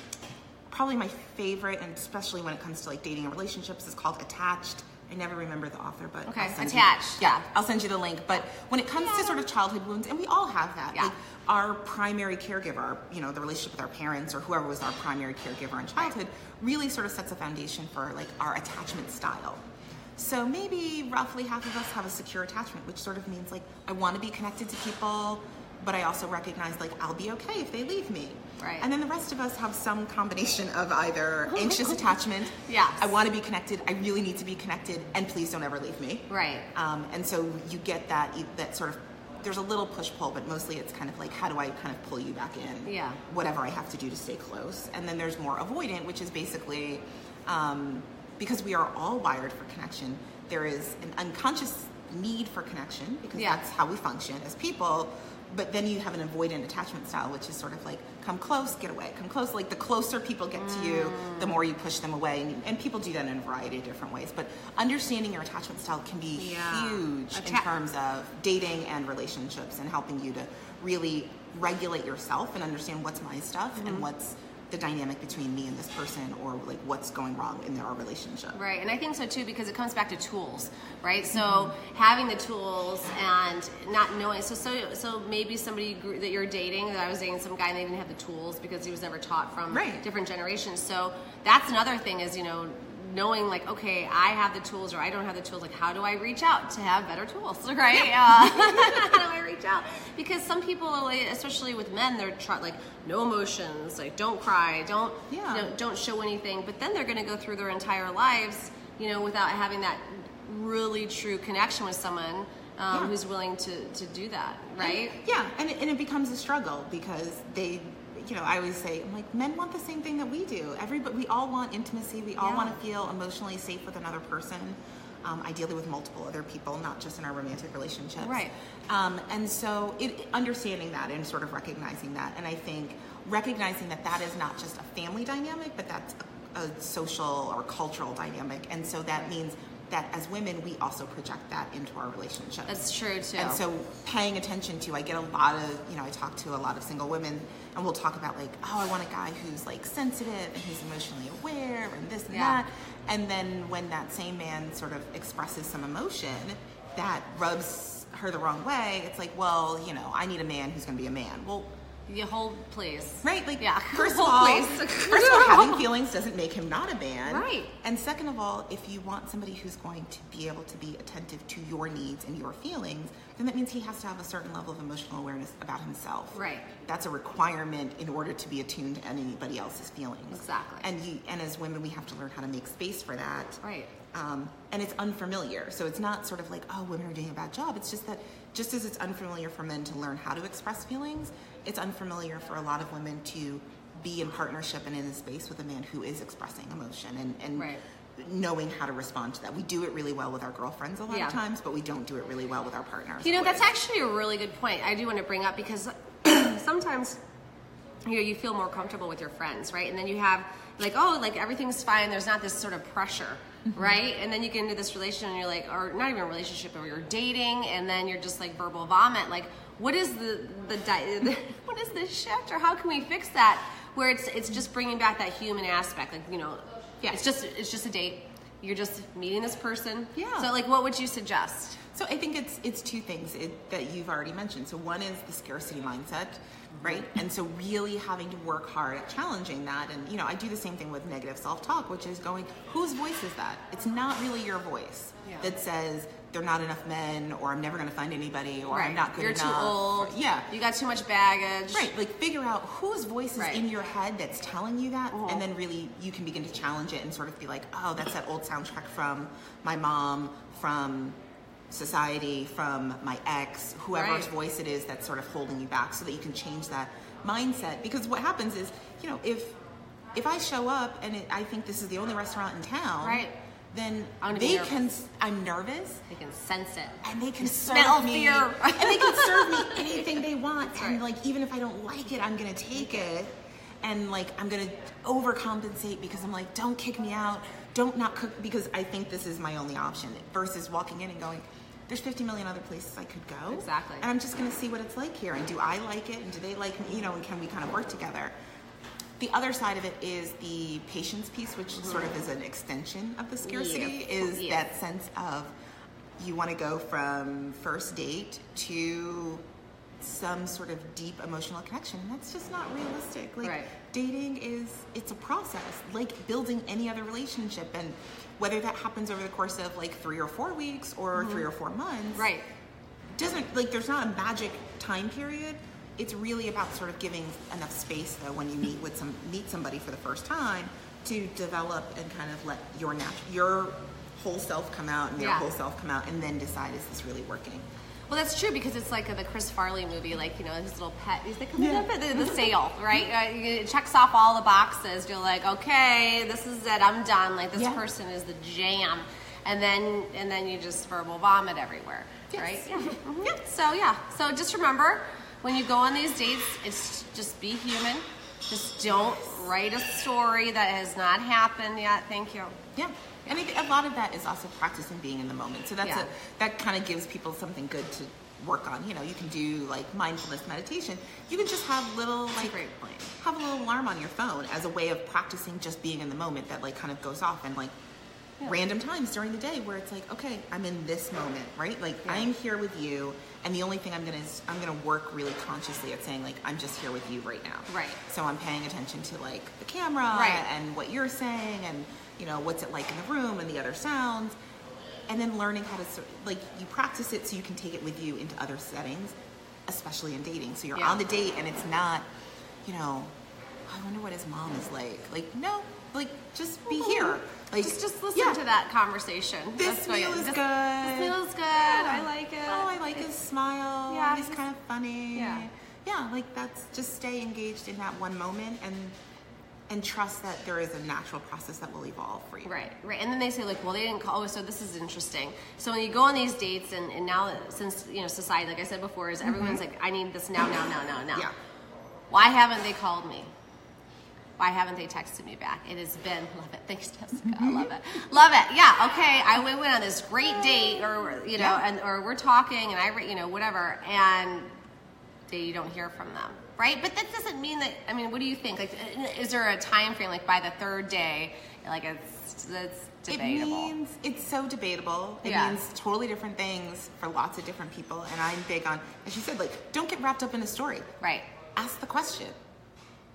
[SPEAKER 2] probably my favorite, and especially when it comes to like dating and relationships, is called Attached. I never remember the author, but
[SPEAKER 1] Okay,
[SPEAKER 2] I'll send
[SPEAKER 1] Attached,
[SPEAKER 2] You, yeah,
[SPEAKER 1] yeah.
[SPEAKER 2] I'll send you the link. But when it comes to sort of childhood wounds, and we all have that.
[SPEAKER 1] Yeah.
[SPEAKER 2] Like our primary caregiver, our, you know, the relationship with our parents or whoever was our primary caregiver in childhood, really sort of sets a foundation for like our attachment style. So maybe roughly half of us have a secure attachment, which sort of means like I want to be connected to people, but I also recognize like I'll be okay if they leave me.
[SPEAKER 1] Right.
[SPEAKER 2] And then the rest of us have some combination of either anxious attachment.
[SPEAKER 1] Yeah.
[SPEAKER 2] I want to be connected. I really need to be connected, and please don't ever leave me.
[SPEAKER 1] Right.
[SPEAKER 2] Um, and so you get that that sort of there's a little push pull, but mostly it's kind of like how do I kind of pull you back in?
[SPEAKER 1] Yeah.
[SPEAKER 2] Whatever I have to do to stay close. And then there's more avoidant, which is basically um, because we are all wired for connection. There is an unconscious need for connection because
[SPEAKER 1] Yeah.
[SPEAKER 2] that's how we function as people. But then you have an avoidant attachment style, which is sort of like come close, get away, come close. Like the closer people get to you, the more you push them away, and, and people do that in a variety of different ways. But understanding your attachment style can be
[SPEAKER 1] Yeah.
[SPEAKER 2] huge in terms of dating and relationships, and helping you to really regulate yourself and understand what's my stuff
[SPEAKER 1] Mm-hmm.
[SPEAKER 2] and what's the dynamic between me and this person, or like what's going wrong in our relationship.
[SPEAKER 1] Right, and I think so too because it comes back to tools, right? So
[SPEAKER 2] Mm-hmm.
[SPEAKER 1] having the tools and not knowing. So so so maybe somebody grew, that you're dating. That I was dating some guy and they didn't have the tools because he was never taught from
[SPEAKER 2] Right.
[SPEAKER 1] different generations. So that's another thing is you know knowing like okay I have the tools or I don't have the tools. Like how do I reach out to have better tools, right? Uh, how do I reach out? Because some people, like, especially with men, they're like no emotions, like don't cry, don't
[SPEAKER 2] Yeah.
[SPEAKER 1] you know, don't show anything but then they're going to go through their entire lives you know without having that really true connection with someone um,
[SPEAKER 2] Yeah.
[SPEAKER 1] who's willing to, to do that right
[SPEAKER 2] Yeah, and it, and it becomes a struggle because they, you know, I always say, I'm like, men want the same thing that we do. Everybody, we all want intimacy. We all
[SPEAKER 1] Yeah.
[SPEAKER 2] want to feel emotionally safe with another person, um, ideally with multiple other people, not just in our romantic relationships.
[SPEAKER 1] Right.
[SPEAKER 2] Um, and so, it, understanding that and sort of recognizing that, and I think recognizing that that is not just a family dynamic, but that's a, a social or cultural dynamic, and so that means that as women, we also project that into our relationships.
[SPEAKER 1] that's true too
[SPEAKER 2] And so paying attention to, I get a lot of, you know, I talk to a lot of single women and we'll talk about like, oh, I want a guy who's like sensitive and who's emotionally aware and this and
[SPEAKER 1] Yeah.
[SPEAKER 2] that. And then when that same man sort of expresses some emotion that rubs her the wrong way, it's like, well, you know, I need a man who's going to be a man. Well,
[SPEAKER 1] you hold please
[SPEAKER 2] right? Like,
[SPEAKER 1] yeah
[SPEAKER 2] first of all, first of all, having feelings doesn't make him not a man.
[SPEAKER 1] Right.
[SPEAKER 2] And second of all, if you want somebody who's going to be able to be attentive to your needs and your feelings, then that means he has to have a certain level of emotional awareness about himself.
[SPEAKER 1] Right.
[SPEAKER 2] That's a requirement in order to be attuned to anybody else's feelings.
[SPEAKER 1] Exactly.
[SPEAKER 2] And you, and as women, we have to learn how to make space for that.
[SPEAKER 1] Right.
[SPEAKER 2] Um, and it's unfamiliar. So it's not sort of like, oh, women are doing a bad job. It's just that just as it's unfamiliar for men to learn how to express feelings, it's unfamiliar for a lot of women to be in partnership and in a space with a man who is expressing emotion and, and
[SPEAKER 1] Right.
[SPEAKER 2] knowing how to respond to that. We do it really well with our girlfriends a lot
[SPEAKER 1] Yeah.
[SPEAKER 2] of times, but we don't do it really well with our partners.
[SPEAKER 1] You know, that's actually a really good point. I do want to bring up because sometimes you know you feel more comfortable with your friends, right? And then you have like, oh, like everything's fine. There's not this sort of pressure, mm-hmm. right? And then you get into this relationship, and you're like, or not even a relationship, or you're dating, and then you're just like verbal vomit. Like, what is the the, the what is this shift, or how can we fix that? Where it's it's just bringing back that human aspect, like you know, yeah, it's just it's just a date. You're just meeting this person.
[SPEAKER 2] Yeah.
[SPEAKER 1] So, like, what would you suggest?
[SPEAKER 2] So I think it's it's two things it, that you've already mentioned. So one is the scarcity mindset, right? Mm-hmm. And so really having to work hard at challenging that. And you know, I do the same thing with negative self-talk, which is going, whose voice is that? It's not really your voice
[SPEAKER 1] Yeah.
[SPEAKER 2] that says there are not enough men, or I'm never going to find anybody, or I'm not good
[SPEAKER 1] You're
[SPEAKER 2] enough.
[SPEAKER 1] too old.
[SPEAKER 2] or- yeah.
[SPEAKER 1] You got too much baggage.
[SPEAKER 2] Right, like figure out whose voice is
[SPEAKER 1] Right.
[SPEAKER 2] in your head that's telling you that,
[SPEAKER 1] Mhm.
[SPEAKER 2] and then really you can begin to challenge it and sort of be like, oh, that's that old soundtrack from my mom, from society, from my ex, whoever's
[SPEAKER 1] Right.
[SPEAKER 2] voice it is that's sort of holding you back, so that you can change that mindset. Because what happens is, you know, if if I show up and it, I think this is the only restaurant in town,
[SPEAKER 1] Right.
[SPEAKER 2] Then
[SPEAKER 1] I'm gonna be
[SPEAKER 2] they
[SPEAKER 1] nervous.
[SPEAKER 2] can. I'm nervous,
[SPEAKER 1] They can sense it.
[SPEAKER 2] and they can
[SPEAKER 1] smell
[SPEAKER 2] serve me,
[SPEAKER 1] fear.
[SPEAKER 2] and they can serve me anything they want.
[SPEAKER 1] That's
[SPEAKER 2] And
[SPEAKER 1] right.
[SPEAKER 2] like, even if I don't like it, I'm gonna take it, and like, I'm gonna overcompensate because I'm like, don't kick me out, don't not cook because I think this is my only option. Versus walking in and going, there's 50 million other places I could go.
[SPEAKER 1] Exactly.
[SPEAKER 2] And I'm just gonna see what it's like here, and do I like it, and do they like me, you know, and can we kind of work together? The other side of it is the patience piece, which sort of is an extension of the scarcity,
[SPEAKER 1] Yes.
[SPEAKER 2] is
[SPEAKER 1] Yes.
[SPEAKER 2] that sense of you want to go from first date to some sort of deep emotional connection. That's just not realistic. Like
[SPEAKER 1] Right.
[SPEAKER 2] dating is it's a process, like building any other relationship and whether that happens over the course of like three or four weeks or three or four months
[SPEAKER 1] Mm-hmm. Right.
[SPEAKER 2] doesn't like there's not a magic time period it's really about sort of giving enough space though when you meet with some meet somebody for the first time to develop and kind of let your nat- your whole self come out and their
[SPEAKER 1] Yeah.
[SPEAKER 2] whole self come out and then decide is this really working
[SPEAKER 1] Well, that's true because it's like the Chris Farley movie, like you know his little pet. He's like coming
[SPEAKER 2] Yeah.
[SPEAKER 1] up at the, the sale, right? Uh, it checks off all the boxes. You're like, okay, this is it. I'm done. Like this
[SPEAKER 2] Yeah.
[SPEAKER 1] person is the jam, and then and then you just verbal vomit everywhere,
[SPEAKER 2] Yes.
[SPEAKER 1] right? Yeah. Mhm. So yeah. So just remember when you go on these dates, it's just be human. Just don't write a story that has not happened yet. Thank you.
[SPEAKER 2] yeah and I think a lot of that is also practicing being in the moment so that's
[SPEAKER 1] Yeah.
[SPEAKER 2] a that kind of gives people something good to work on you know you can do like mindfulness meditation you can just have little like have a little alarm on your phone as a way of practicing just being in the moment that like kind of goes off and like
[SPEAKER 1] Yeah.
[SPEAKER 2] random times during the day where it's like okay i'm in this moment right like
[SPEAKER 1] Yeah.
[SPEAKER 2] i'm here with you and the only thing i'm gonna is i'm gonna work really consciously at saying like i'm just here with you right now
[SPEAKER 1] Right.
[SPEAKER 2] so i'm paying attention to like the camera
[SPEAKER 1] Right.
[SPEAKER 2] and what you're saying and you know what's it like in the room and the other sounds and then learning how to like you practice it so you can take it with you into other settings especially in dating so you're
[SPEAKER 1] Yeah.
[SPEAKER 2] on the date and it's not you know oh, i wonder what his mom is like like no like just be here like
[SPEAKER 1] Just just listen
[SPEAKER 2] yeah.
[SPEAKER 1] to that conversation.
[SPEAKER 2] This
[SPEAKER 1] That's
[SPEAKER 2] meal is
[SPEAKER 1] this,
[SPEAKER 2] good.
[SPEAKER 1] This meal is good.
[SPEAKER 2] Yeah.
[SPEAKER 1] I like it.
[SPEAKER 2] oh i like his smile
[SPEAKER 1] Yeah,
[SPEAKER 2] he's kind of funny
[SPEAKER 1] Yeah.
[SPEAKER 2] yeah like that's just stay engaged in that one moment and and trust that there is a natural process that will evolve for you
[SPEAKER 1] Right, right. And then they say like, well, they didn't call. Oh, so this is interesting. So when you go on these dates, and, and now since you know society, like I said before, is everyone's like, I need this now, now, now, now, now.
[SPEAKER 2] Mm-hmm. Yeah.
[SPEAKER 1] Why haven't they called me? Why haven't they texted me back? It has been love it. Thanks, Jessica. I love it. Love it. Yeah. Okay. I went went on this great date, or you know,
[SPEAKER 2] Yeah.
[SPEAKER 1] and or we're talking, and I, you know, whatever, and they you don't hear from them, right? But that doesn't mean that. I mean, what do you think? Like, is there a time frame? Like by the third day, like it's that's debatable.
[SPEAKER 2] It means it's so debatable. It
[SPEAKER 1] Yeah.
[SPEAKER 2] means totally different things for lots of different people. And I'm big on, as you said, like don't get wrapped up in a story.
[SPEAKER 1] right.
[SPEAKER 2] Ask the question.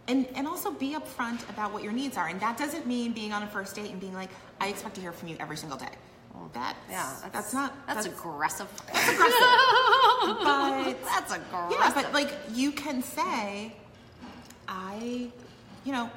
[SPEAKER 2] And and also be upfront about what your needs are. And that doesn't mean being on a first date and being like, I expect to hear from you every single day. Well, that's
[SPEAKER 1] Yeah.
[SPEAKER 2] that's, not
[SPEAKER 1] That's, aggressive.
[SPEAKER 2] that's aggressive. but
[SPEAKER 1] that's aggressive.
[SPEAKER 2] yeah, but like you can say, I, you know,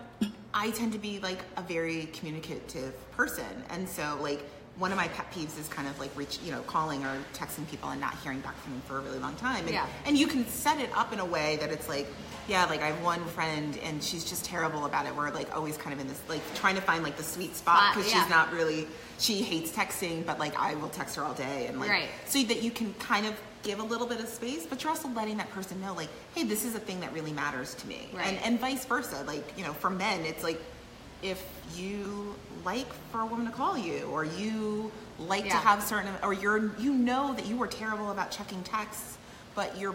[SPEAKER 2] I tend to be like a very communicative person, and so like one of my pet peeves is kind of like reach, you know, calling or texting people and not hearing back from them for a really long time. And,
[SPEAKER 1] Yeah.
[SPEAKER 2] and you can set it up in a way that it's like, yeah, like I have one friend and she's just terrible about it. We're like always kind of in this like trying to find like the sweet spot because
[SPEAKER 1] yeah.
[SPEAKER 2] she's not really she hates texting, but like I will text her all day and like
[SPEAKER 1] Right.
[SPEAKER 2] so that you can kind of give a little bit of space, but you're also letting that person know, like, hey, this is a thing that really matters to me,
[SPEAKER 1] Right.
[SPEAKER 2] and and vice versa. Like, you know, for men, it's like if you like for a woman to call you, or you like to have certain, or you're you know that you were terrible about checking texts, but you're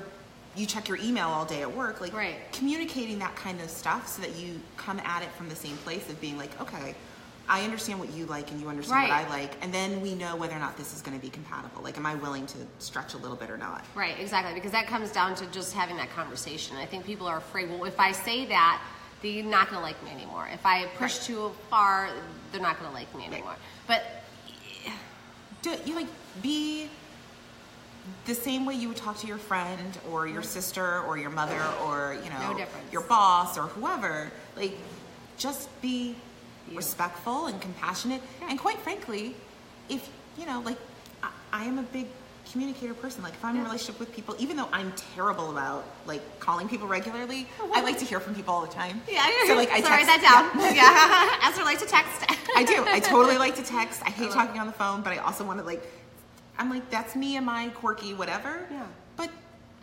[SPEAKER 2] you check your email all day at work, like
[SPEAKER 1] Right.
[SPEAKER 2] communicating that kind of stuff so that you come at it from the same place of being like, okay. I understand what you like and you understand
[SPEAKER 1] Right.
[SPEAKER 2] what I like, and then we know whether or not this is going to be compatible. Like, am I willing to stretch a little bit or not?
[SPEAKER 1] Right, exactly, because that comes down to just having that conversation. I think people are afraid. Well, if I say that, they're not going to like me anymore. If I push
[SPEAKER 2] Right.
[SPEAKER 1] too far, they're not going to like me anymore. But
[SPEAKER 2] Do you like be the same way you would talk to your friend or your sister or your mother or you know
[SPEAKER 1] Mm-hmm. No
[SPEAKER 2] your boss or whoever? Like, just be respectful and compassionate. And quite frankly, if you know, like, I, I am a big, communicator person. Like if I'm in a relationship with people, even though I'm terrible about like calling people regularly, oh, I like to hear from people all the time.
[SPEAKER 1] Yeah,
[SPEAKER 2] so like I
[SPEAKER 1] so
[SPEAKER 2] text,
[SPEAKER 1] write that down. Yeah, as relates to text.
[SPEAKER 2] I do. I totally like to text. I hate talking on the phone, but I also want to like. I'm like that's me and my quirky whatever.
[SPEAKER 1] Yeah.
[SPEAKER 2] But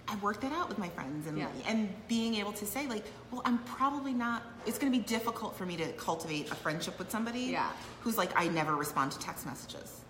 [SPEAKER 2] I work that out with my friends and
[SPEAKER 1] Yeah.
[SPEAKER 2] and being able to say like, well, I'm probably not. It's going to be difficult for me to cultivate a friendship with somebody.
[SPEAKER 1] Yeah.
[SPEAKER 2] Who's like I never respond to text messages.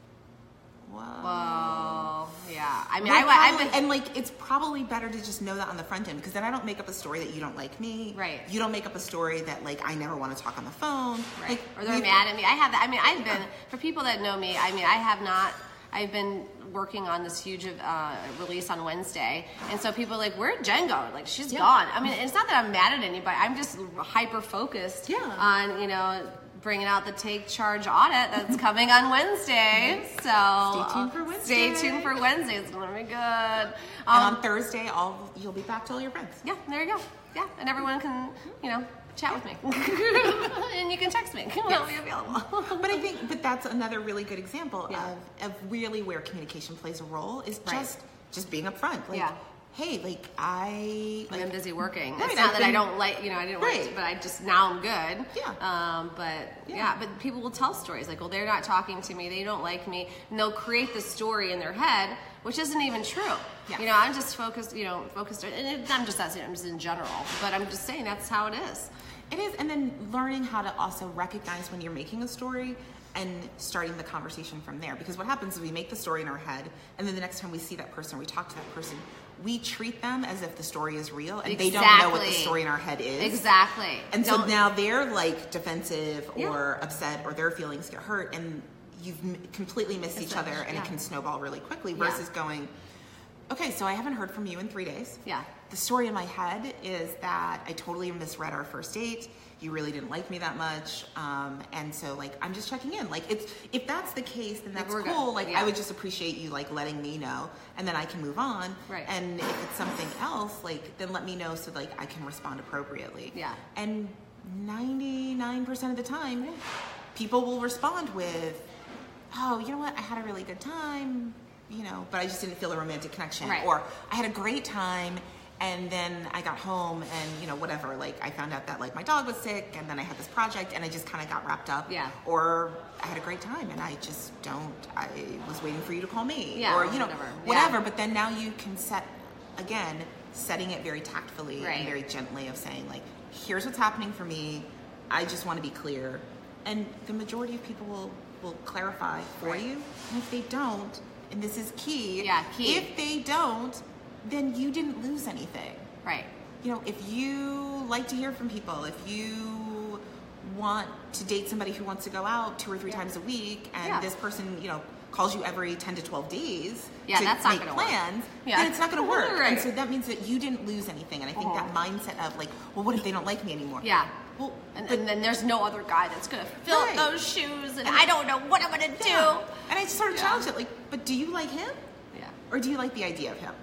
[SPEAKER 2] Whoa.
[SPEAKER 1] Whoa. Yeah. I mean,
[SPEAKER 2] We're
[SPEAKER 1] I, I've
[SPEAKER 2] and like it's probably better to just know that on the front end because then I don't make up a story that you don't like me.
[SPEAKER 1] Right.
[SPEAKER 2] You don't make up a story that like I never want to talk on the phone.
[SPEAKER 1] Right.
[SPEAKER 2] Like
[SPEAKER 1] or they're mad at me. I have that. I mean, I've been for people that know me. I mean, I have not. I've been working on this huge uh, release on Wednesday, and so people are like, "Where'd Jen go? Like, she's
[SPEAKER 2] Yeah.
[SPEAKER 1] gone." I mean, it's not that I'm mad at anybody. I'm just hyper focused
[SPEAKER 2] Yeah.
[SPEAKER 1] on you know bringing out the take charge audit that's coming on Wednesday. So
[SPEAKER 2] Stay tuned for
[SPEAKER 1] uh, Stay
[SPEAKER 2] Wednesday.
[SPEAKER 1] tuned for Wednesday. It's gonna be good.
[SPEAKER 2] And
[SPEAKER 1] Um,
[SPEAKER 2] on Thursday, all you'll be back to all your friends.
[SPEAKER 1] yeah, there you go. Yeah, and everyone can you know chat with me, and you can text me. I'll be available.
[SPEAKER 2] But I think, but that's another really good example
[SPEAKER 1] Yeah.
[SPEAKER 2] of, of really where communication plays a role is
[SPEAKER 1] Right.
[SPEAKER 2] just just being upfront. Like,
[SPEAKER 1] Yeah.
[SPEAKER 2] Hey, like I like
[SPEAKER 1] been busy working.
[SPEAKER 2] Right,
[SPEAKER 1] it's not
[SPEAKER 2] I've
[SPEAKER 1] that I don't like, you know, I didn't work,
[SPEAKER 2] Right.
[SPEAKER 1] but I just now I'm good.
[SPEAKER 2] Yeah.
[SPEAKER 1] Um, but yeah.
[SPEAKER 2] Yeah.
[SPEAKER 1] but people will tell stories like, well, they're not talking to me, they don't like me, and they'll create the story in their head, which isn't even true.
[SPEAKER 2] Yeah.
[SPEAKER 1] You know, I'm just focused, you know, focused, and it, I'm just saying, I'm just in general, but I'm just saying that's how it is.
[SPEAKER 2] It is, and then learning how to also recognize when you're making a story and starting the conversation from there. Because what happens is we make the story in our head, and then the next time we see that person, we talk to that person, we treat them as if the story is real, and they don't know what the story in our head is.
[SPEAKER 1] Exactly.
[SPEAKER 2] And so
[SPEAKER 1] Don't-
[SPEAKER 2] now they're like defensive
[SPEAKER 1] Yeah.
[SPEAKER 2] or upset, or their feelings get hurt, and you've m- completely missed
[SPEAKER 1] It's
[SPEAKER 2] each other, and
[SPEAKER 1] yeah.
[SPEAKER 2] it can snowball really quickly.
[SPEAKER 1] Yeah.
[SPEAKER 2] Versus going, okay, so I haven't heard from you in three days.
[SPEAKER 1] Yeah.
[SPEAKER 2] The story in my head is that I totally misread our first date. You really didn't like me that much, um, and so like I'm just checking in. Like it's if that's the case, then that's
[SPEAKER 1] we're good.
[SPEAKER 2] cool. Like
[SPEAKER 1] Yeah.
[SPEAKER 2] I would just appreciate you like letting me know, and then I can move on.
[SPEAKER 1] Right.
[SPEAKER 2] And if it's something else, like then let me know so like I can respond appropriately.
[SPEAKER 1] Yeah.
[SPEAKER 2] And 99% of the time, people will respond with, "Oh, you know what? I had a really good time, you know, but I just didn't feel a romantic connection."
[SPEAKER 1] Right.
[SPEAKER 2] Or I had a great time and then I got home and, you know, whatever, like I found out that like my dog was sick and then I had this project and I just kind of got wrapped up.
[SPEAKER 1] Yeah.
[SPEAKER 2] Or I had a great time and I just don't I was waiting for you to call me
[SPEAKER 1] Yeah,
[SPEAKER 2] or you know
[SPEAKER 1] whatever. Yeah.
[SPEAKER 2] whatever, but then now you can set again setting it very tactfully
[SPEAKER 1] Right.
[SPEAKER 2] and very gently of saying like here's what's happening for me i just want to be clear and the majority of people will will clarify for
[SPEAKER 1] Right.
[SPEAKER 2] you and if they don't and this is key
[SPEAKER 1] Yeah, key.
[SPEAKER 2] if they don't then you didn't lose anything
[SPEAKER 1] Right.
[SPEAKER 2] you know if you like to hear from people if you want to date somebody who wants to go out two or three times a week and
[SPEAKER 1] Yeah.
[SPEAKER 2] this person you know calls you every 10 to 12 days
[SPEAKER 1] Yeah,
[SPEAKER 2] to
[SPEAKER 1] that's not
[SPEAKER 2] make
[SPEAKER 1] work.
[SPEAKER 2] plans
[SPEAKER 1] Yeah.
[SPEAKER 2] then it's not going to work
[SPEAKER 1] Right.
[SPEAKER 2] and so that means that you didn't lose anything and i think that uh-huh. mindset of like well what if they don't like me anymore
[SPEAKER 1] Yeah.
[SPEAKER 2] well
[SPEAKER 1] And,
[SPEAKER 2] but-
[SPEAKER 1] and then there's no other guy that's gonna fill
[SPEAKER 2] Right.
[SPEAKER 1] those shoes, and I don't know what I'm gonna do.
[SPEAKER 2] and i just sort of
[SPEAKER 1] Yeah.
[SPEAKER 2] challenge it like but do you like him
[SPEAKER 1] Yeah.
[SPEAKER 2] or do you like the idea of him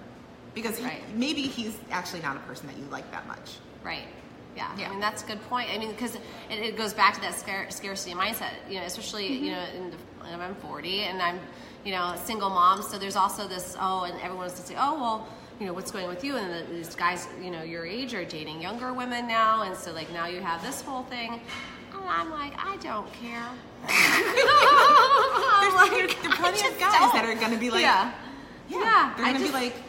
[SPEAKER 2] because he,
[SPEAKER 1] Right.
[SPEAKER 2] maybe he's actually not a person that you like that much
[SPEAKER 1] Right. Yeah.
[SPEAKER 2] Yeah.
[SPEAKER 1] I mean, that's a good point. I mean, because it, it goes back to that scare, scarcity mindset, you know, especially, you mm-hmm. know, in the, I'm 40 and I'm, you know, a single mom. So there's also this, oh, and everyone everyone's to say, oh, well, you know, what's going with you? And the, these guys, you know, your age are dating younger women now. And so, like, now you have this whole thing. And I'm like, I don't care.
[SPEAKER 2] There's,
[SPEAKER 1] I'm
[SPEAKER 2] there, are plenty of guys that
[SPEAKER 1] don't.
[SPEAKER 2] are going to be like,
[SPEAKER 1] yeah.
[SPEAKER 2] yeah,
[SPEAKER 1] Yeah,
[SPEAKER 2] they're
[SPEAKER 1] I
[SPEAKER 2] going to
[SPEAKER 1] just-
[SPEAKER 2] be like, that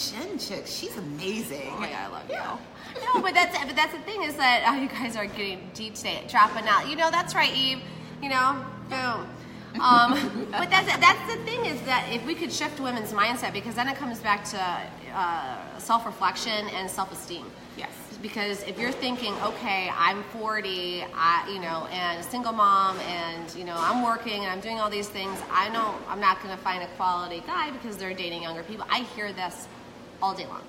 [SPEAKER 2] Jen chick, she's amazing.
[SPEAKER 1] Oh yeah, I love
[SPEAKER 2] Yeah.
[SPEAKER 1] you. No, but that's but that's the thing is that oh, you guys are getting deep today, dropping out. You know, that's right, Eve. You know, boom. Um, but that's that's the thing is that if we could shift women's mindset, because then it comes back to uh, self reflection and self esteem.
[SPEAKER 2] Yes.
[SPEAKER 1] Because if you're thinking, okay, I'm 40, I, you know, and a single mom, and you know, I'm working and I'm doing all these things, I know I'm not going to find a quality guy because they're dating younger people. I hear this all day long.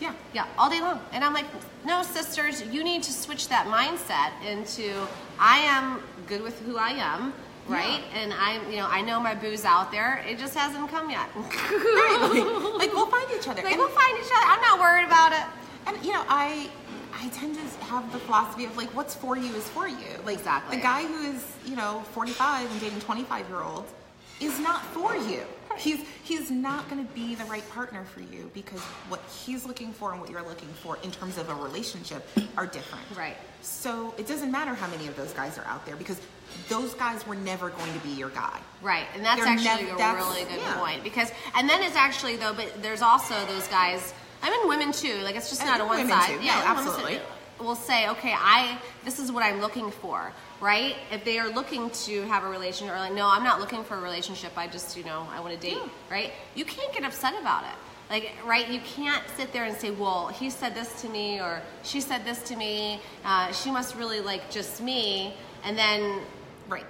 [SPEAKER 2] Yeah.
[SPEAKER 1] Yeah, all day long. And I'm like, no, sisters, you need to switch that mindset into I am good with who I am, right? And I'm, you know, I know my boo's out there. It just hasn't come yet.
[SPEAKER 2] Right. like, we'll find each other.
[SPEAKER 1] like,
[SPEAKER 2] And-
[SPEAKER 1] we'll find each other. I'm not worried about it.
[SPEAKER 2] And you know, I I tend to have the philosophy of like, what's for you is for you. Like
[SPEAKER 1] Exactly.
[SPEAKER 2] the guy who is you know 45 and dating 25 year olds is not for you. He's he's not going to be the right partner for you because what he's looking for and what you're looking for in terms of a relationship are different.
[SPEAKER 1] Right.
[SPEAKER 2] So it doesn't matter how many of those guys are out there because those guys were never going to be your guy.
[SPEAKER 1] Right, and that's
[SPEAKER 2] They're
[SPEAKER 1] actually
[SPEAKER 2] nev-
[SPEAKER 1] a
[SPEAKER 2] that's-
[SPEAKER 1] really good
[SPEAKER 2] yeah.
[SPEAKER 1] point because, and then it's actually though, but there's also those guys. I mean, women too. Like it's just
[SPEAKER 2] And
[SPEAKER 1] not a one side.
[SPEAKER 2] too. No,
[SPEAKER 1] Yeah, women
[SPEAKER 2] absolutely.
[SPEAKER 1] Will say, okay, I this is what I'm looking for, right? If they are looking to have a relationship, or like, no, I'm not looking for a relationship. I just, you know, I want to date, right? You can't get upset about it. Like, right? You can't sit there and say, well, he said this to me, or she said this to me. Uh, she must really like just me, and then,
[SPEAKER 2] Right.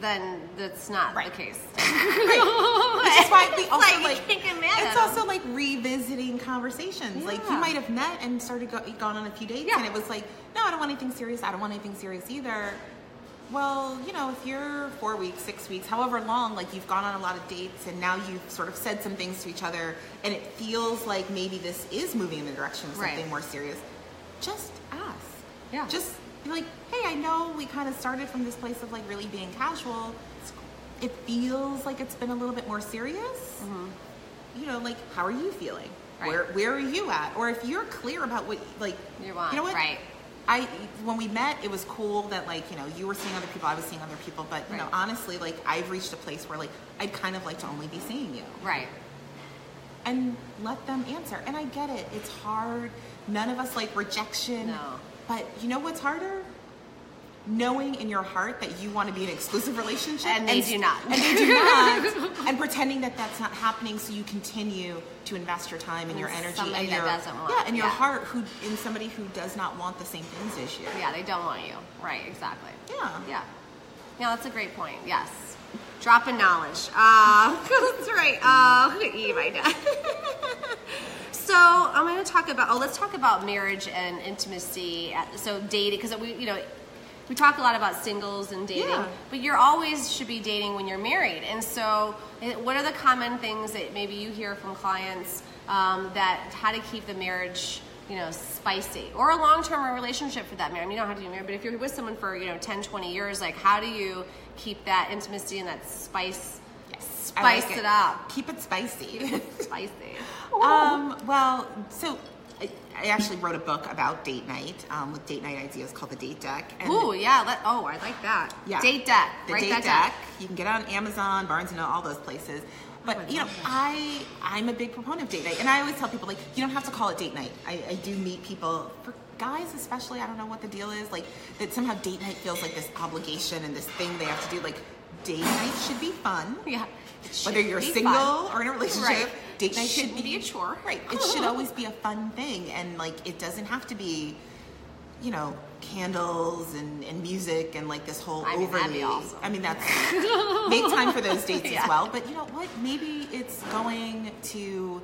[SPEAKER 1] then that's not
[SPEAKER 2] Right.
[SPEAKER 1] the case.
[SPEAKER 2] Which is why we
[SPEAKER 1] It's
[SPEAKER 2] also
[SPEAKER 1] like,
[SPEAKER 2] like,
[SPEAKER 1] can't get mad
[SPEAKER 2] it's also like revisiting conversations. Like you might have met and started go, gone on a few dates,
[SPEAKER 1] Yeah.
[SPEAKER 2] and it was like, no, I don't want anything serious. I don't want anything serious either. Well, you know, if you're four weeks, six weeks, however long, like you've gone on a lot of dates, and now you've sort of said some things to each other, and it feels like maybe this is moving in the direction of
[SPEAKER 1] Right.
[SPEAKER 2] something more serious. Just ask.
[SPEAKER 1] Yeah.
[SPEAKER 2] Just be like, hey, I know we kind of started from this place of like really being casual. It feels like it's been a little bit more serious. Hmm. You know, like how are you feeling?
[SPEAKER 1] Mm-hmm. Right.
[SPEAKER 2] Where where are you at? Or if you're clear about what like
[SPEAKER 1] You want,
[SPEAKER 2] know what?
[SPEAKER 1] right.
[SPEAKER 2] I when we met, it was cool that like you know you were seeing other people, I was seeing other people, but you know honestly, like I've reached a place where like I'd kind of like to only be seeing you
[SPEAKER 1] Right.
[SPEAKER 2] and let them answer. And I get it; it's hard. None of us like rejection.
[SPEAKER 1] No.
[SPEAKER 2] But you know what's harder? Knowing in your heart that you want to be in an exclusive relationship,
[SPEAKER 1] And they do not.
[SPEAKER 2] and they do not, and pretending that that's not happening, so you continue to invest your time and your energy and your
[SPEAKER 1] doesn't want-
[SPEAKER 2] yeah, and your
[SPEAKER 1] yeah.
[SPEAKER 2] heart, who in somebody who does not want the same things as you.
[SPEAKER 1] Yeah, they don't want you. Right, exactly.
[SPEAKER 2] Yeah.
[SPEAKER 1] Yeah. Yeah, that's a great point. Yes. Dropping knowledge. Uh, that's right. Uh, Eve, I know. so I'm going to talk about. Oh, let's talk about marriage and intimacy. So dating, because we, you know, we talk a lot about singles and dating,
[SPEAKER 2] Yeah.
[SPEAKER 1] but you're always should be dating when you're married. And so, what are the common things that maybe you hear from clients um, that how to keep the marriage, you know, spicy or a long-term relationship for that matter? I mean, you don't have to be married, but if you're with someone for you know 10, 20 years, like how do you keep that intimacy and that spice, spice
[SPEAKER 2] like
[SPEAKER 1] it. up,
[SPEAKER 2] Keep it spicy.
[SPEAKER 1] spicy?
[SPEAKER 2] Um, well, so I, I actually wrote a book about date night um, with date night ideas called the Date Deck. And
[SPEAKER 1] Ooh, yeah. Let, oh, I like that.
[SPEAKER 2] Yeah.
[SPEAKER 1] Date deck.
[SPEAKER 2] the
[SPEAKER 1] Write
[SPEAKER 2] Date
[SPEAKER 1] that
[SPEAKER 2] Deck.
[SPEAKER 1] down.
[SPEAKER 2] You can get it on Amazon, Barnes and Noble, all those places. But you know, I I'm a big proponent of date night, and I always tell people like you don't have to call it date night. I, I do meet people for guys especially. I don't know what the deal is like that somehow date night feels like this obligation and this thing they have to do. Like date night should be fun.
[SPEAKER 1] Yeah.
[SPEAKER 2] Whether you're single
[SPEAKER 1] fun.
[SPEAKER 2] or in a relationship,
[SPEAKER 1] Right.
[SPEAKER 2] Date night
[SPEAKER 1] Shouldn't
[SPEAKER 2] should
[SPEAKER 1] be a chore.
[SPEAKER 2] Right. It should always be a fun thing, and like it doesn't have to be, you know, candles and, and music and like this whole
[SPEAKER 1] I mean,
[SPEAKER 2] overly.
[SPEAKER 1] awesome.
[SPEAKER 2] I mean, that's make time for those dates
[SPEAKER 1] Yeah.
[SPEAKER 2] as well. But you know what? Maybe it's going to.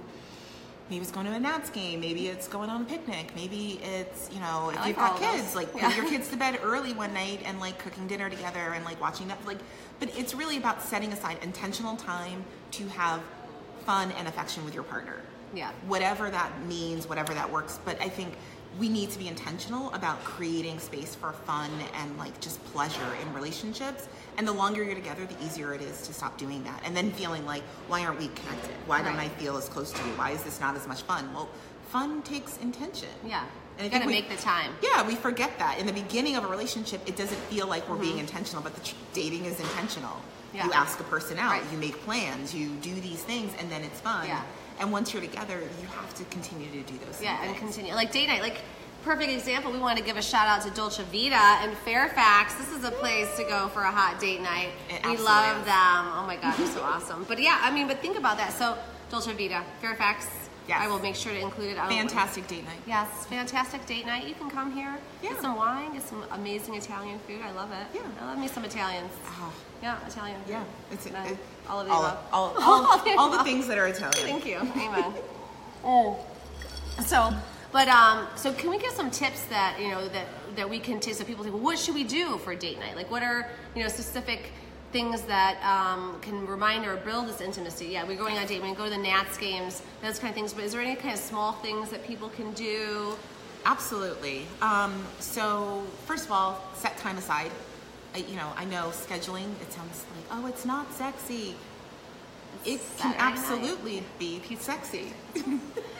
[SPEAKER 2] Maybe it's going to a Nats game. Maybe it's going on a picnic. Maybe it's you know if
[SPEAKER 1] like
[SPEAKER 2] you've got
[SPEAKER 1] of those.
[SPEAKER 2] kids, like
[SPEAKER 1] Yeah.
[SPEAKER 2] put your kids to bed early one night and like cooking dinner together and like watching that. Like, but it's really about setting aside intentional time to have fun and affection with your partner.
[SPEAKER 1] Yeah.
[SPEAKER 2] Whatever that means, whatever that works. But I think we need to be intentional about creating space for fun and like just pleasure in relationships. And the longer you're together, the easier it is to stop doing that. And then feeling like, why aren't we connected? Why don't I feel as close to you? Why is this not as much fun? Well, fun takes intention.
[SPEAKER 1] Yeah.
[SPEAKER 2] And I
[SPEAKER 1] You
[SPEAKER 2] think
[SPEAKER 1] gotta
[SPEAKER 2] we-
[SPEAKER 1] make the time.
[SPEAKER 2] Yeah, we forget that. In the beginning of a relationship, it doesn't feel like we're
[SPEAKER 1] Mm-hmm.
[SPEAKER 2] being intentional, but the tr- dating is intentional.
[SPEAKER 1] Yeah.
[SPEAKER 2] You ask a person out,
[SPEAKER 1] Right.
[SPEAKER 2] you make plans, you do these things, and then it's fun.
[SPEAKER 1] Yeah.
[SPEAKER 2] And once you're together, you have to continue to do those
[SPEAKER 1] Yeah, and continue. Like date night, like perfect example. We want to give a shout out to Dolce Vita in Fairfax. This is a place to go for a hot date night.
[SPEAKER 2] It
[SPEAKER 1] we love
[SPEAKER 2] is.
[SPEAKER 1] them. Oh my god, they're so awesome. But yeah, I mean, but think about that. So Dolce Vita, Fairfax.
[SPEAKER 2] Yes.
[SPEAKER 1] I will make sure to include it. I will-
[SPEAKER 2] Fantastic date night.
[SPEAKER 1] Yes, fantastic date night. You can come here,
[SPEAKER 2] Yeah.
[SPEAKER 1] get some wine, get some amazing Italian food. I love it.
[SPEAKER 2] Yeah.
[SPEAKER 1] I love me some Italians.
[SPEAKER 2] Oh,
[SPEAKER 1] Yeah, Italian. food.
[SPEAKER 2] yeah. It's,
[SPEAKER 1] No,
[SPEAKER 2] it-
[SPEAKER 1] all of the
[SPEAKER 2] all,
[SPEAKER 1] above.
[SPEAKER 2] all,
[SPEAKER 1] All
[SPEAKER 2] all,
[SPEAKER 1] of the
[SPEAKER 2] all the things that are Italian.
[SPEAKER 1] Thank you. Amen. oh. So, but um, so can we give some tips that you know that that we can take? So people say, well, what should we do for date night? Like, what are you know specific things that um, can remind or build this intimacy? Yeah, we're going on a date. We go to the Nats games, those kind of things. But is there any kind of small things that people can do?
[SPEAKER 2] Absolutely. Um, so first of all, set time aside. I, you know, I know scheduling. It sounds like oh, it's not sexy. it can
[SPEAKER 1] night.
[SPEAKER 2] absolutely be sexy.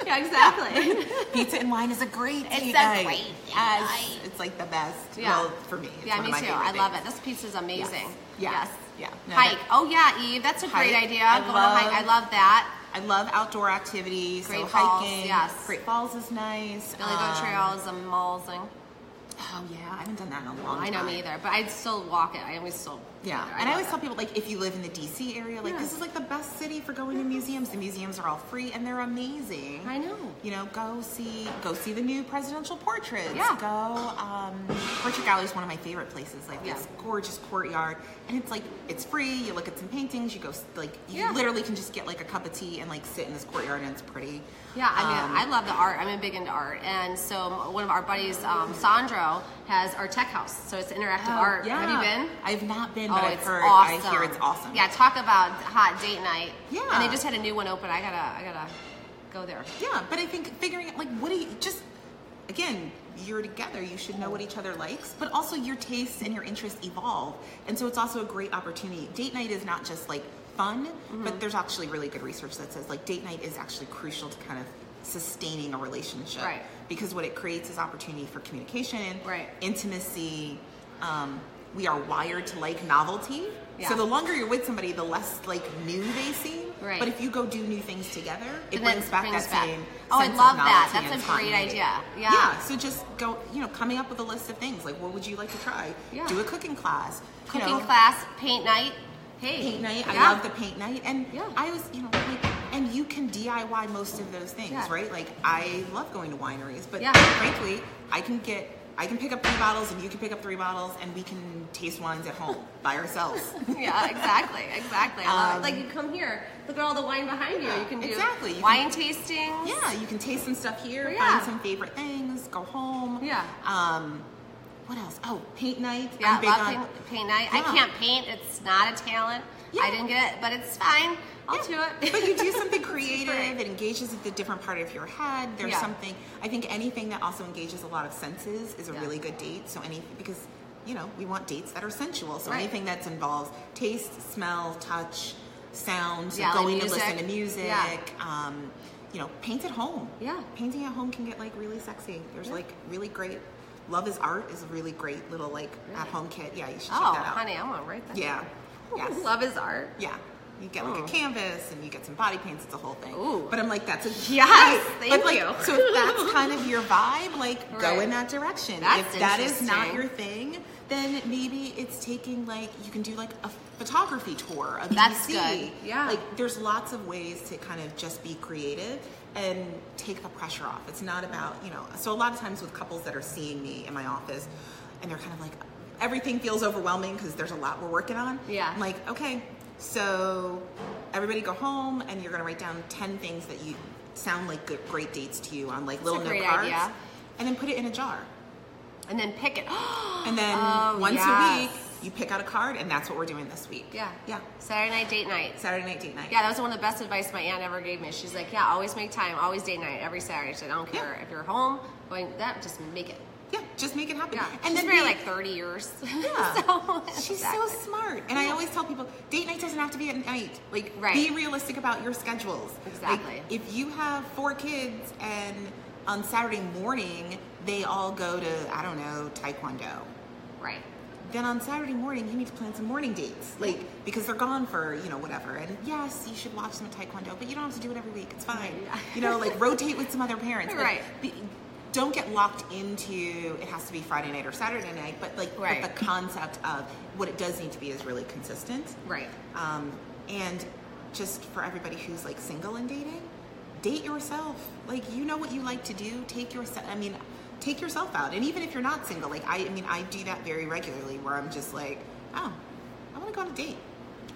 [SPEAKER 1] Yeah, exactly.
[SPEAKER 2] Pizza and wine is a great
[SPEAKER 1] It's
[SPEAKER 2] date night.
[SPEAKER 1] great
[SPEAKER 2] Yes,
[SPEAKER 1] night.
[SPEAKER 2] it's like the best.
[SPEAKER 1] Yeah.
[SPEAKER 2] Well, for me,
[SPEAKER 1] yeah, me too. I love it.
[SPEAKER 2] This
[SPEAKER 1] This is amazing.
[SPEAKER 2] Yes.
[SPEAKER 1] Yes.
[SPEAKER 2] Yeah. No,
[SPEAKER 1] hike.
[SPEAKER 2] that-
[SPEAKER 1] Oh yeah, Eve. That's a great idea.
[SPEAKER 2] I
[SPEAKER 1] Going to hike. I
[SPEAKER 2] love-
[SPEAKER 1] love that.
[SPEAKER 2] I love outdoor activities.
[SPEAKER 1] Great
[SPEAKER 2] so
[SPEAKER 1] Falls,
[SPEAKER 2] hiking.
[SPEAKER 1] yes.
[SPEAKER 2] Great Falls is nice.
[SPEAKER 1] Billy Goat
[SPEAKER 2] Um,
[SPEAKER 1] Trail is amazing.
[SPEAKER 2] Oh yeah, I haven't done that in a long time.
[SPEAKER 1] I know me either, but I'd still walk it. I always still.
[SPEAKER 2] Yeah, and I always tell people like if you live in the DC area, like
[SPEAKER 1] Yeah.
[SPEAKER 2] this is like the best city for going to museums. The museums are all free and they're amazing.
[SPEAKER 1] I know.
[SPEAKER 2] You know, go see go see the new presidential portraits.
[SPEAKER 1] Yeah.
[SPEAKER 2] Go. Um, Portrait Gallery is one of my favorite places. Like
[SPEAKER 1] Yeah.
[SPEAKER 2] this gorgeous courtyard, and it's like it's free. You look at some paintings. You go like you
[SPEAKER 1] Yeah.
[SPEAKER 2] literally can just get like a cup of tea and like sit in this courtyard, and it's pretty.
[SPEAKER 1] Yeah, I mean,
[SPEAKER 2] Um,
[SPEAKER 1] I love the art. I'm big into art, and so one of our buddies, um, Sandro, has ARTECHOUSE. So it's interactive
[SPEAKER 2] Oh,
[SPEAKER 1] art.
[SPEAKER 2] yeah.
[SPEAKER 1] Have you been?
[SPEAKER 2] I've not been,
[SPEAKER 1] Oh,
[SPEAKER 2] but I've
[SPEAKER 1] it's
[SPEAKER 2] heard.
[SPEAKER 1] awesome.
[SPEAKER 2] I hear it's awesome.
[SPEAKER 1] Yeah, talk about hot date night.
[SPEAKER 2] Yeah.
[SPEAKER 1] and they just had a new one open. I gotta, I gotta go there.
[SPEAKER 2] Yeah, but I think figuring out like what do you just again, you're together, you should know what each other likes, but also your tastes and your interests evolve. And so it's also a great opportunity. Date night is not just like fun,
[SPEAKER 1] Mm-hmm.
[SPEAKER 2] but there's actually really good research that says like date night is actually crucial to kind of sustaining a relationship.
[SPEAKER 1] Right.
[SPEAKER 2] Because what it creates is opportunity for communication,
[SPEAKER 1] Right.
[SPEAKER 2] intimacy. Um, we are wired to like novelty.
[SPEAKER 1] Yeah.
[SPEAKER 2] So the longer you're with somebody, the less like new they seem.
[SPEAKER 1] Right.
[SPEAKER 2] But if you go do new things together, it brings back
[SPEAKER 1] brings
[SPEAKER 2] that
[SPEAKER 1] back-
[SPEAKER 2] same
[SPEAKER 1] Oh, I love that. That's a great idea. Yeah.
[SPEAKER 2] Yeah. So just go, you know, coming up with a list of things like what would you like to try?
[SPEAKER 1] Yeah.
[SPEAKER 2] Do a cooking class. you
[SPEAKER 1] Cooking
[SPEAKER 2] know,
[SPEAKER 1] class, paint night. Hey,
[SPEAKER 2] Paint night. I love the paint night, and
[SPEAKER 1] Yeah.
[SPEAKER 2] I was, you know, like, and you can DIY most of those things,
[SPEAKER 1] Yeah.
[SPEAKER 2] right? Like I love going to wineries, but
[SPEAKER 1] Yeah.
[SPEAKER 2] frankly, I can get. I can pick up three bottles and you can pick up three bottles and we can taste wines at home by ourselves.
[SPEAKER 1] yeah, exactly, exactly. I love it.
[SPEAKER 2] Um,
[SPEAKER 1] Like you come here, look at all the wine behind you. You can do
[SPEAKER 2] Exactly. You
[SPEAKER 1] wine tastings.
[SPEAKER 2] Yeah, you can taste some stuff here,
[SPEAKER 1] Yeah.
[SPEAKER 2] find some favorite things, go home.
[SPEAKER 1] Yeah.
[SPEAKER 2] Um, what else? Oh, paint night.
[SPEAKER 1] Yeah,
[SPEAKER 2] big
[SPEAKER 1] love
[SPEAKER 2] on-
[SPEAKER 1] paint, paint night. I can't paint. It's not a talent.
[SPEAKER 2] Yeah.
[SPEAKER 1] I didn't get it, but it's fine. I'll do it.
[SPEAKER 2] but you do something creative. It engages at the different part of your head. There's
[SPEAKER 1] Yeah.
[SPEAKER 2] something. I think anything that also engages a lot of senses is a
[SPEAKER 1] Yeah.
[SPEAKER 2] really good date. So any because you know we want dates that are sensual. So
[SPEAKER 1] Right.
[SPEAKER 2] anything that involves taste, smell, touch, sound, so
[SPEAKER 1] Yeah, like
[SPEAKER 2] going to listen to music.
[SPEAKER 1] Yeah.
[SPEAKER 2] Um, you know, paint at home.
[SPEAKER 1] Yeah.
[SPEAKER 2] painting at home can get like really sexy. There's
[SPEAKER 1] Yeah.
[SPEAKER 2] like really great. Love is art is a really great little like at home kit. Yeah, you should
[SPEAKER 1] Oh,
[SPEAKER 2] check that out.
[SPEAKER 1] honey, I want to write that.
[SPEAKER 2] Yeah. Yes.
[SPEAKER 1] Love is art.
[SPEAKER 2] Yeah. You get like
[SPEAKER 1] Oh.
[SPEAKER 2] a canvas and you get some body paints. It's a whole thing.
[SPEAKER 1] Ooh.
[SPEAKER 2] But I'm like, that's a
[SPEAKER 1] Yes,
[SPEAKER 2] Right.
[SPEAKER 1] thank
[SPEAKER 2] but like,
[SPEAKER 1] you.
[SPEAKER 2] So if that's kind of your vibe, like go in that direction.
[SPEAKER 1] That's
[SPEAKER 2] if that is not your thing, then maybe it's taking like you can do like a photography tour of
[SPEAKER 1] That's
[SPEAKER 2] DC.
[SPEAKER 1] good. Yeah.
[SPEAKER 2] Like there's lots of ways to kind of just be creative and take the pressure off. It's not about, you know, so a lot of times with couples that are seeing me in my office and they're kind of like everything feels overwhelming because there's a lot we're working on.
[SPEAKER 1] Yeah.
[SPEAKER 2] I'm like, okay, so everybody go home and you're gonna write down 10 things that you sound like good, great dates to you on like little note cards.
[SPEAKER 1] idea.
[SPEAKER 2] And then put it in a jar.
[SPEAKER 1] And then pick it.
[SPEAKER 2] And then
[SPEAKER 1] Oh,
[SPEAKER 2] once a week, you pick out a card, and that's what we're doing this week.
[SPEAKER 1] yeah.
[SPEAKER 2] Yeah.
[SPEAKER 1] Saturday night date night.
[SPEAKER 2] Saturday night date night.
[SPEAKER 1] Yeah, that was one of the best advice my aunt ever gave me. She's like, yeah, always make time, always date night every Saturday. She said, I don't care
[SPEAKER 2] Yeah.
[SPEAKER 1] if you're home, going that, just make it.
[SPEAKER 2] Yeah, just make it happen.
[SPEAKER 1] Yeah,
[SPEAKER 2] And
[SPEAKER 1] she's
[SPEAKER 2] then
[SPEAKER 1] married like 30 years.
[SPEAKER 2] Yeah.
[SPEAKER 1] so,
[SPEAKER 2] She's
[SPEAKER 1] exactly.
[SPEAKER 2] so smart. And I always tell people, date night doesn't have to be at night. Like,
[SPEAKER 1] Right.
[SPEAKER 2] be realistic about your schedules. Like,
[SPEAKER 1] Exactly.
[SPEAKER 2] if you have four kids and on Saturday morning they all go to, I don't know, Taekwondo,
[SPEAKER 1] Right.
[SPEAKER 2] then on Saturday morning you need to plan some morning dates. Like, because they're gone for, you know, whatever. And yes, you should watch them at Taekwondo, but you don't have to do it every week. It's fine.
[SPEAKER 1] Yeah.
[SPEAKER 2] You know, like rotate with some other parents. Like,
[SPEAKER 1] Right.
[SPEAKER 2] be- don't get locked into it has to be Friday night or Saturday night, but like
[SPEAKER 1] Right.
[SPEAKER 2] but the concept of what it does need to be is really consistent.
[SPEAKER 1] Right.
[SPEAKER 2] Um, and just for everybody who's like single and dating, date yourself. Like you know what you like to do. Take yourself. I mean, take yourself out. And even if you're not single, like I, I mean, I do that very regularly, where I'm just like, oh, I want to go on a date.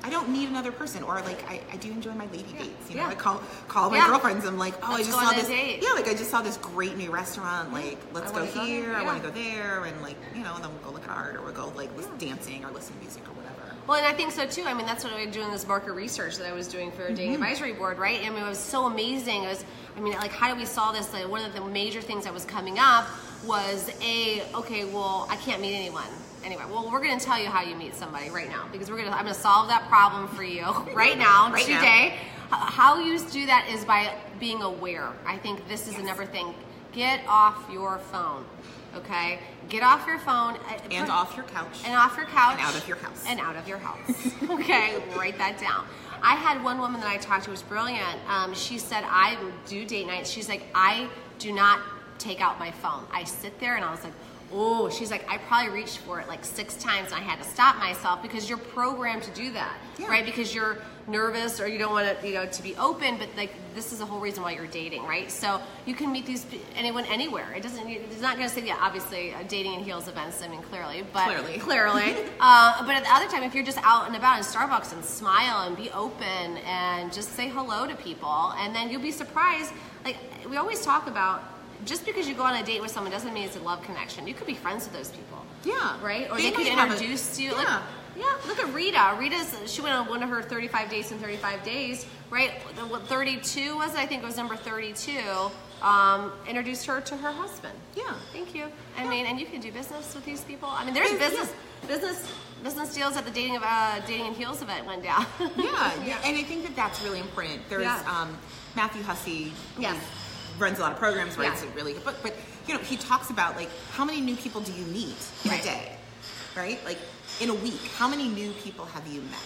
[SPEAKER 2] I don't need another person, or like I, I do enjoy my lady
[SPEAKER 1] Yeah.
[SPEAKER 2] dates. You know,
[SPEAKER 1] Yeah.
[SPEAKER 2] I call call my
[SPEAKER 1] Yeah.
[SPEAKER 2] girlfriends. I'm like, oh,
[SPEAKER 1] Let's
[SPEAKER 2] I just saw this.
[SPEAKER 1] date.
[SPEAKER 2] Yeah, like I just saw this great new restaurant. Like, let's go here. I want to go there, and like you know, and then we'll go look at art, or we'll go like dancing, or listen to music, or whatever.
[SPEAKER 1] Well, and I think so too. I mean, that's what I was doing this market research that I was doing for a dating
[SPEAKER 2] Mm-hmm.
[SPEAKER 1] advisory board, right? I mean, it was so amazing. It was, I mean, like, how do we solve this? Like, one of the major things that was coming up was a okay. Well, I can't meet anyone anyway. Well, we're going to tell you how you meet somebody right now because we're going to. I'm going to solve that problem for you right now,
[SPEAKER 2] Right
[SPEAKER 1] today. H- How you do that is by being aware. I think this is another thing. Get off your phone. Okay, get off your phone uh,
[SPEAKER 2] And
[SPEAKER 1] put-
[SPEAKER 2] off your couch.
[SPEAKER 1] and off your couch
[SPEAKER 2] And out of your house.
[SPEAKER 1] and out of your house. okay, write that down. I had one woman that I talked to was brilliant. Um, she said, "I do date nights." She's like, "I do not take out my phone. I sit there," and I was like. Oh, she's like, I probably reached for it like six times and I had to stop myself because you're programmed to do that,
[SPEAKER 2] Yeah.
[SPEAKER 1] right? Because you're nervous or you don't want to, you know, to be open, but like this is the whole reason why you're dating, right? So you can meet these anyone anywhere. It doesn't, it's not going to say, yeah, obviously uh, dating in heels events, I mean, clearly, but
[SPEAKER 2] Clearly.
[SPEAKER 1] clearly. uh, but at the other time, if you're just out and about in Starbucks and smile and be open and just say hello to people, and then you'll be surprised. Like we always talk about, just because you go on a date with someone doesn't mean it's a love connection. You could be friends with those people.
[SPEAKER 2] Yeah.
[SPEAKER 1] Right? Or
[SPEAKER 2] They
[SPEAKER 1] they, could
[SPEAKER 2] have a-
[SPEAKER 1] introduce you.
[SPEAKER 2] yeah.
[SPEAKER 1] Like, yeah, look at Rita. Rita's she went on one of her 35 dates in 35 days, right? The- What 32 was? it? I think it was number 32. Um, introduced her to her husband.
[SPEAKER 2] Yeah.
[SPEAKER 1] Thank you. I mean, and you can do business with these people. I mean, there's
[SPEAKER 2] Yeah.
[SPEAKER 1] business, business, business deals at the dating of uh, dating and heels event went down.
[SPEAKER 2] yeah, yeah, and I think that that's really important. There's
[SPEAKER 1] Yeah.
[SPEAKER 2] um, Matthew Hussey.
[SPEAKER 1] Yes.
[SPEAKER 2] Runs a lot of programs, writes
[SPEAKER 1] Yeah.
[SPEAKER 2] a really good book, but you know he talks about like how many new people do you meet in
[SPEAKER 1] Right.
[SPEAKER 2] a day, right? Like in a week, how many new people have you met?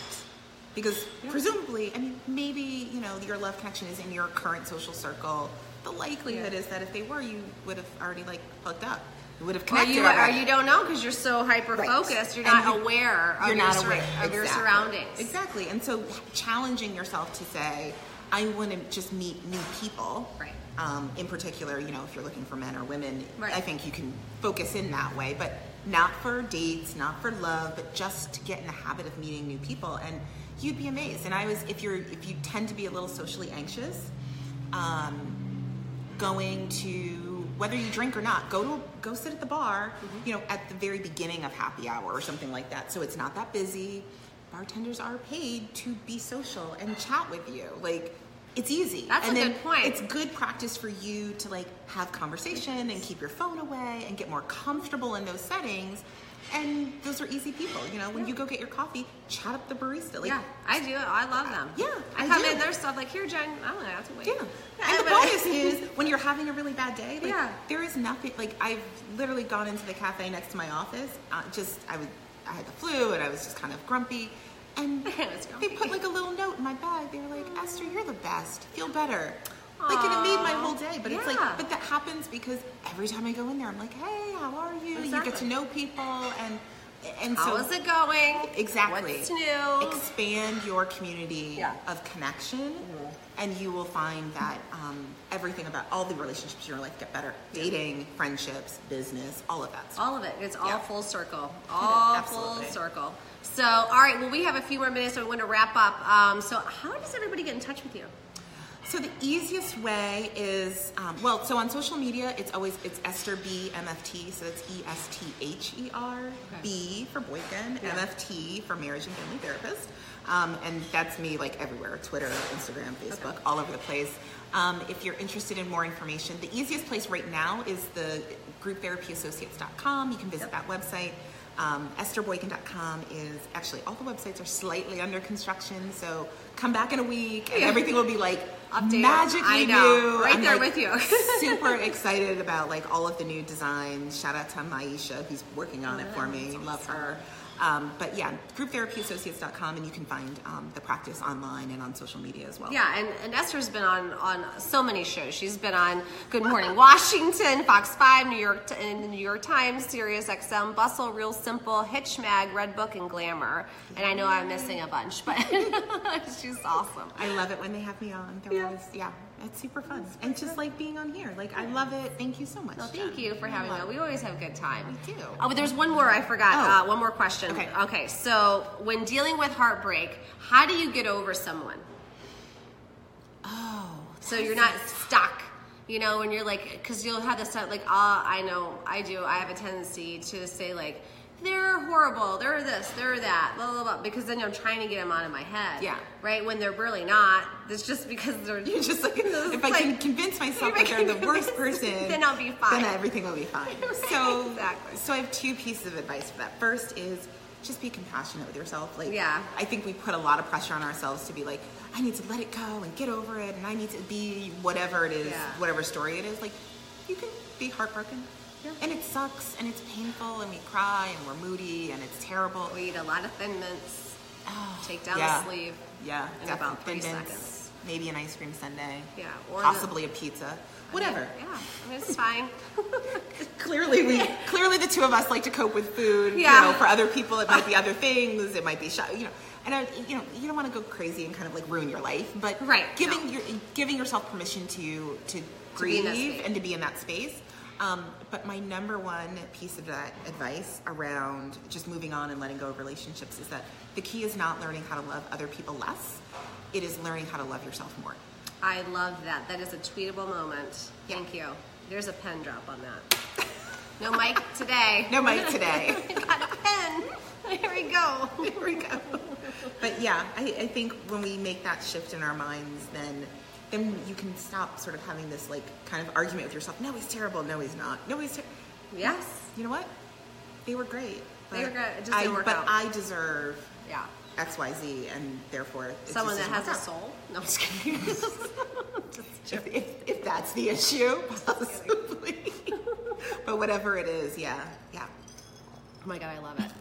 [SPEAKER 2] Because presumably, I mean, maybe you know your love connection is in your current social circle. The likelihood
[SPEAKER 1] Yeah.
[SPEAKER 2] is that if they were, you would have already like hooked up. You would have
[SPEAKER 1] Or
[SPEAKER 2] connected.
[SPEAKER 1] you, or
[SPEAKER 2] uh,
[SPEAKER 1] you don't know because you're so hyper focused. You're not
[SPEAKER 2] you-
[SPEAKER 1] aware of
[SPEAKER 2] you're
[SPEAKER 1] your
[SPEAKER 2] not aware
[SPEAKER 1] of your surroundings.
[SPEAKER 2] Exactly, and so challenging yourself to say, I want to just meet new people.
[SPEAKER 1] Right.
[SPEAKER 2] Um, in particular, you know, if you're looking for men or women,
[SPEAKER 1] Right.
[SPEAKER 2] I think you can focus in that way, but not for dates, not for love, but just to get in the habit of meeting new people. And you'd be amazed. And I was, if you're, if you tend to be a little socially anxious, um, going to whether you drink or not go to go sit at the bar
[SPEAKER 1] Mm-hmm.
[SPEAKER 2] you know at the very beginning of happy hour or something like that so it's not that busy bartenders are paid to be social and chat with you like it's easy
[SPEAKER 1] That's
[SPEAKER 2] and
[SPEAKER 1] a good point.
[SPEAKER 2] it's good practice for you to like have conversation and keep your phone away and get more comfortable in those settings and those are easy people you know when you go get your coffee chat up the barista like
[SPEAKER 1] yeah, I do. I love them.
[SPEAKER 2] Yeah,
[SPEAKER 1] I
[SPEAKER 2] I
[SPEAKER 1] come
[SPEAKER 2] do.
[SPEAKER 1] in, their stuff like here, Jen. I don't know, to wait.
[SPEAKER 2] Yeah. And the bonus is when you're having a really bad day, like
[SPEAKER 1] Yeah.
[SPEAKER 2] there is nothing like I've literally gone into the cafe next to my office. Uh, just I would I had the flu and I was just kind of grumpy. And they put like a little note in my bag. They were like, Esther, you're the best. Feel better. Like and it made my whole day. But it's like but that happens because every time I go in there I'm like, Hey, how are you? You get to know people and and
[SPEAKER 1] How
[SPEAKER 2] so
[SPEAKER 1] is it going?
[SPEAKER 2] Exactly.
[SPEAKER 1] What's new?
[SPEAKER 2] Expand your community
[SPEAKER 1] Yeah.
[SPEAKER 2] of connection, and you will find that um, everything about all the relationships in your life get better. Dating, friendships, business, all of that. Stuff.
[SPEAKER 1] All of it. It's all
[SPEAKER 2] Yeah.
[SPEAKER 1] full circle. All full circle. So, all right. Well, we have a few more minutes, so we want to wrap up. Um, so, how does everybody get in touch with you?
[SPEAKER 2] So the easiest way is um, well. So on social media, it's always it's Esther B MFT. So it's E S T H E R B for Boykin,
[SPEAKER 1] Yeah.
[SPEAKER 2] MFT for marriage and family therapist. Um, and that's me like everywhere: Twitter, Instagram, Facebook, all over the place. Um, if you're interested in more information, the easiest place right now is the grouptherapyassociates.com. You can visit that website. Um, EstherBoykin.com is actually all the websites are slightly under construction, so come back in a week and everything will be like
[SPEAKER 1] Updated.
[SPEAKER 2] magically
[SPEAKER 1] I know.
[SPEAKER 2] new.
[SPEAKER 1] Right
[SPEAKER 2] I'm,
[SPEAKER 1] there
[SPEAKER 2] like,
[SPEAKER 1] with you.
[SPEAKER 2] super excited about like all of the new designs. Shout out to Maisha who's working on it for me. Love her. Um, but yeah, grouptherapyassociates.com and you can find um, the practice online and on social media as well.
[SPEAKER 1] Yeah, and, and Esther's been on on so many shows. She's been on Good Morning Washington, Fox Five, New York, and New York Times, Sirius XM, Bustle, Real Simple, Hitch Mag, Redbook, and Glamour. And I know I'm missing a bunch, but she's awesome.
[SPEAKER 2] I love it when they have me on. They're
[SPEAKER 1] Yeah.
[SPEAKER 2] always, yeah, it's super fun. And just like being on here. Like, I love it. Thank you so much.
[SPEAKER 1] Well, thank
[SPEAKER 2] Jen.
[SPEAKER 1] you for having me. We always have a good time.
[SPEAKER 2] We do.
[SPEAKER 1] Oh, but there's one more I forgot.
[SPEAKER 2] Oh.
[SPEAKER 1] Uh, one more question.
[SPEAKER 2] Okay.
[SPEAKER 1] Okay. So when dealing with heartbreak, how do you get over someone?
[SPEAKER 2] Oh,
[SPEAKER 1] So you're not stuck, you know, when you're like, because you'll have this like, ah, I know, I do. I have a tendency to say like, they're horrible, they're this, they're that, blah blah blah, because then I'm trying to get them out of my head.
[SPEAKER 2] Yeah.
[SPEAKER 1] Right when they're really not. It's just because they're
[SPEAKER 2] You're just like, if I can convince myself that they're the worst person,
[SPEAKER 1] then I'll be fine.
[SPEAKER 2] Then everything will be fine.
[SPEAKER 1] Right,
[SPEAKER 2] so,
[SPEAKER 1] exactly.
[SPEAKER 2] so I have two pieces of advice for that. First is just be compassionate with yourself. Like,
[SPEAKER 1] Yeah.
[SPEAKER 2] I think we put a lot of pressure on ourselves to be like, I need to let it go and get over it, and I need to be whatever it is,
[SPEAKER 1] Yeah.
[SPEAKER 2] whatever story it is. Like, you can be heartbroken.
[SPEAKER 1] Yeah.
[SPEAKER 2] And it sucks, and it's painful, and we cry, and we're moody, and it's terrible.
[SPEAKER 1] we eat a lot of thin mints. Take down
[SPEAKER 2] yeah.
[SPEAKER 1] the sleeve.
[SPEAKER 2] Yeah,
[SPEAKER 1] in
[SPEAKER 2] definitely.
[SPEAKER 1] about three
[SPEAKER 2] Thin mints,
[SPEAKER 1] seconds.
[SPEAKER 2] Maybe an ice cream sundae.
[SPEAKER 1] Yeah, or the-
[SPEAKER 2] possibly a pizza. Whatever.
[SPEAKER 1] Yeah, I mean it's fine.
[SPEAKER 2] Clearly, we clearly the two of us like to cope with food.
[SPEAKER 1] Yeah.
[SPEAKER 2] You know, for other people, it might be other things. It might be. You know, and I, you know, you don't want to go crazy and kind of like ruin your life, but
[SPEAKER 1] Right,
[SPEAKER 2] giving
[SPEAKER 1] no.
[SPEAKER 2] your giving yourself permission to to
[SPEAKER 1] be
[SPEAKER 2] grieve and to be in that space. Um, but my number one piece of that advice around just moving on and letting go of relationships is that the key is not learning how to love other people less. It is learning how to love yourself more.
[SPEAKER 1] I love that. That is a tweetable moment. Thank you. There's a pen drop on that. No mic today.
[SPEAKER 2] No mic today.
[SPEAKER 1] Got a pen. Here we go.
[SPEAKER 2] Here we go. But yeah, I, I think when we make that shift in our minds, then then you can stop sort of having this like kind of argument with yourself. No, he's terrible. No, he's not. No, he's. Ter-.
[SPEAKER 1] Yes.
[SPEAKER 2] You know what? They were great.
[SPEAKER 1] They were great. It just
[SPEAKER 2] I,
[SPEAKER 1] didn't work
[SPEAKER 2] but
[SPEAKER 1] out.
[SPEAKER 2] I deserve
[SPEAKER 1] Yeah.
[SPEAKER 2] X, Y, Z, and therefore
[SPEAKER 1] Someone
[SPEAKER 2] just
[SPEAKER 1] that has a
[SPEAKER 2] work
[SPEAKER 1] soul. No, I'm just kidding.
[SPEAKER 2] out. If, if, if that's the issue, possibly. but whatever it is, yeah, yeah.
[SPEAKER 1] Oh my god, I love it.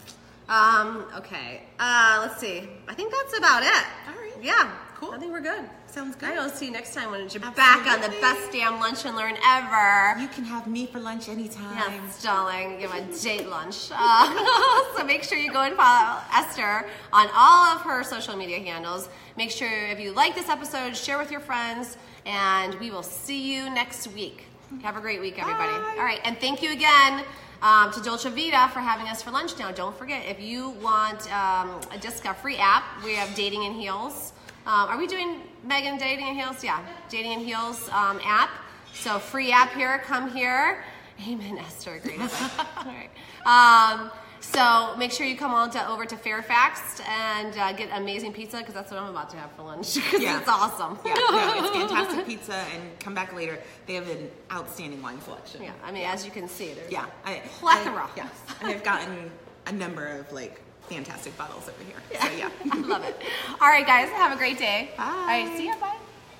[SPEAKER 1] Um, okay. Uh, let's see. I think that's about it.
[SPEAKER 2] All right.
[SPEAKER 1] Yeah.
[SPEAKER 2] Cool.
[SPEAKER 1] I think we're good.
[SPEAKER 2] Sounds good.
[SPEAKER 1] I will see you next time when you're back on the best damn lunch and learn ever.
[SPEAKER 2] You can have me for lunch anytime.
[SPEAKER 1] Yes, darling. Give a date lunch. Uh, so make sure you go and follow Esther on all of her social media handles. Make sure if you like this episode, share with your friends, and we will see you next week. Have a great week, everybody.
[SPEAKER 2] Bye.
[SPEAKER 1] All right, and thank you again. Um, to Dolce Vita for having us for lunch now. Don't forget, if you want um, a discount free app, we have Dating in Heels. Um, are we doing Megan Dating in Heels? Yeah, Dating in Heels um, app. So free app here. Come here. Amen, Esther. Great. All right. Um, so make sure you come on to over to Fairfax and uh, get amazing pizza because that's what I'm about to have for lunch because
[SPEAKER 2] Yeah.
[SPEAKER 1] it's awesome.
[SPEAKER 2] Yeah, no, it's fantastic pizza, and come back later. They have an outstanding wine selection.
[SPEAKER 1] Yeah, I mean, as you can see, there's
[SPEAKER 2] yeah. I,
[SPEAKER 1] Plethora.
[SPEAKER 2] I, yes, and I've gotten a number of like fantastic bottles over here. So yeah.
[SPEAKER 1] I love it. All right, guys, have a great day.
[SPEAKER 2] Bye.
[SPEAKER 1] All right, see ya. Bye.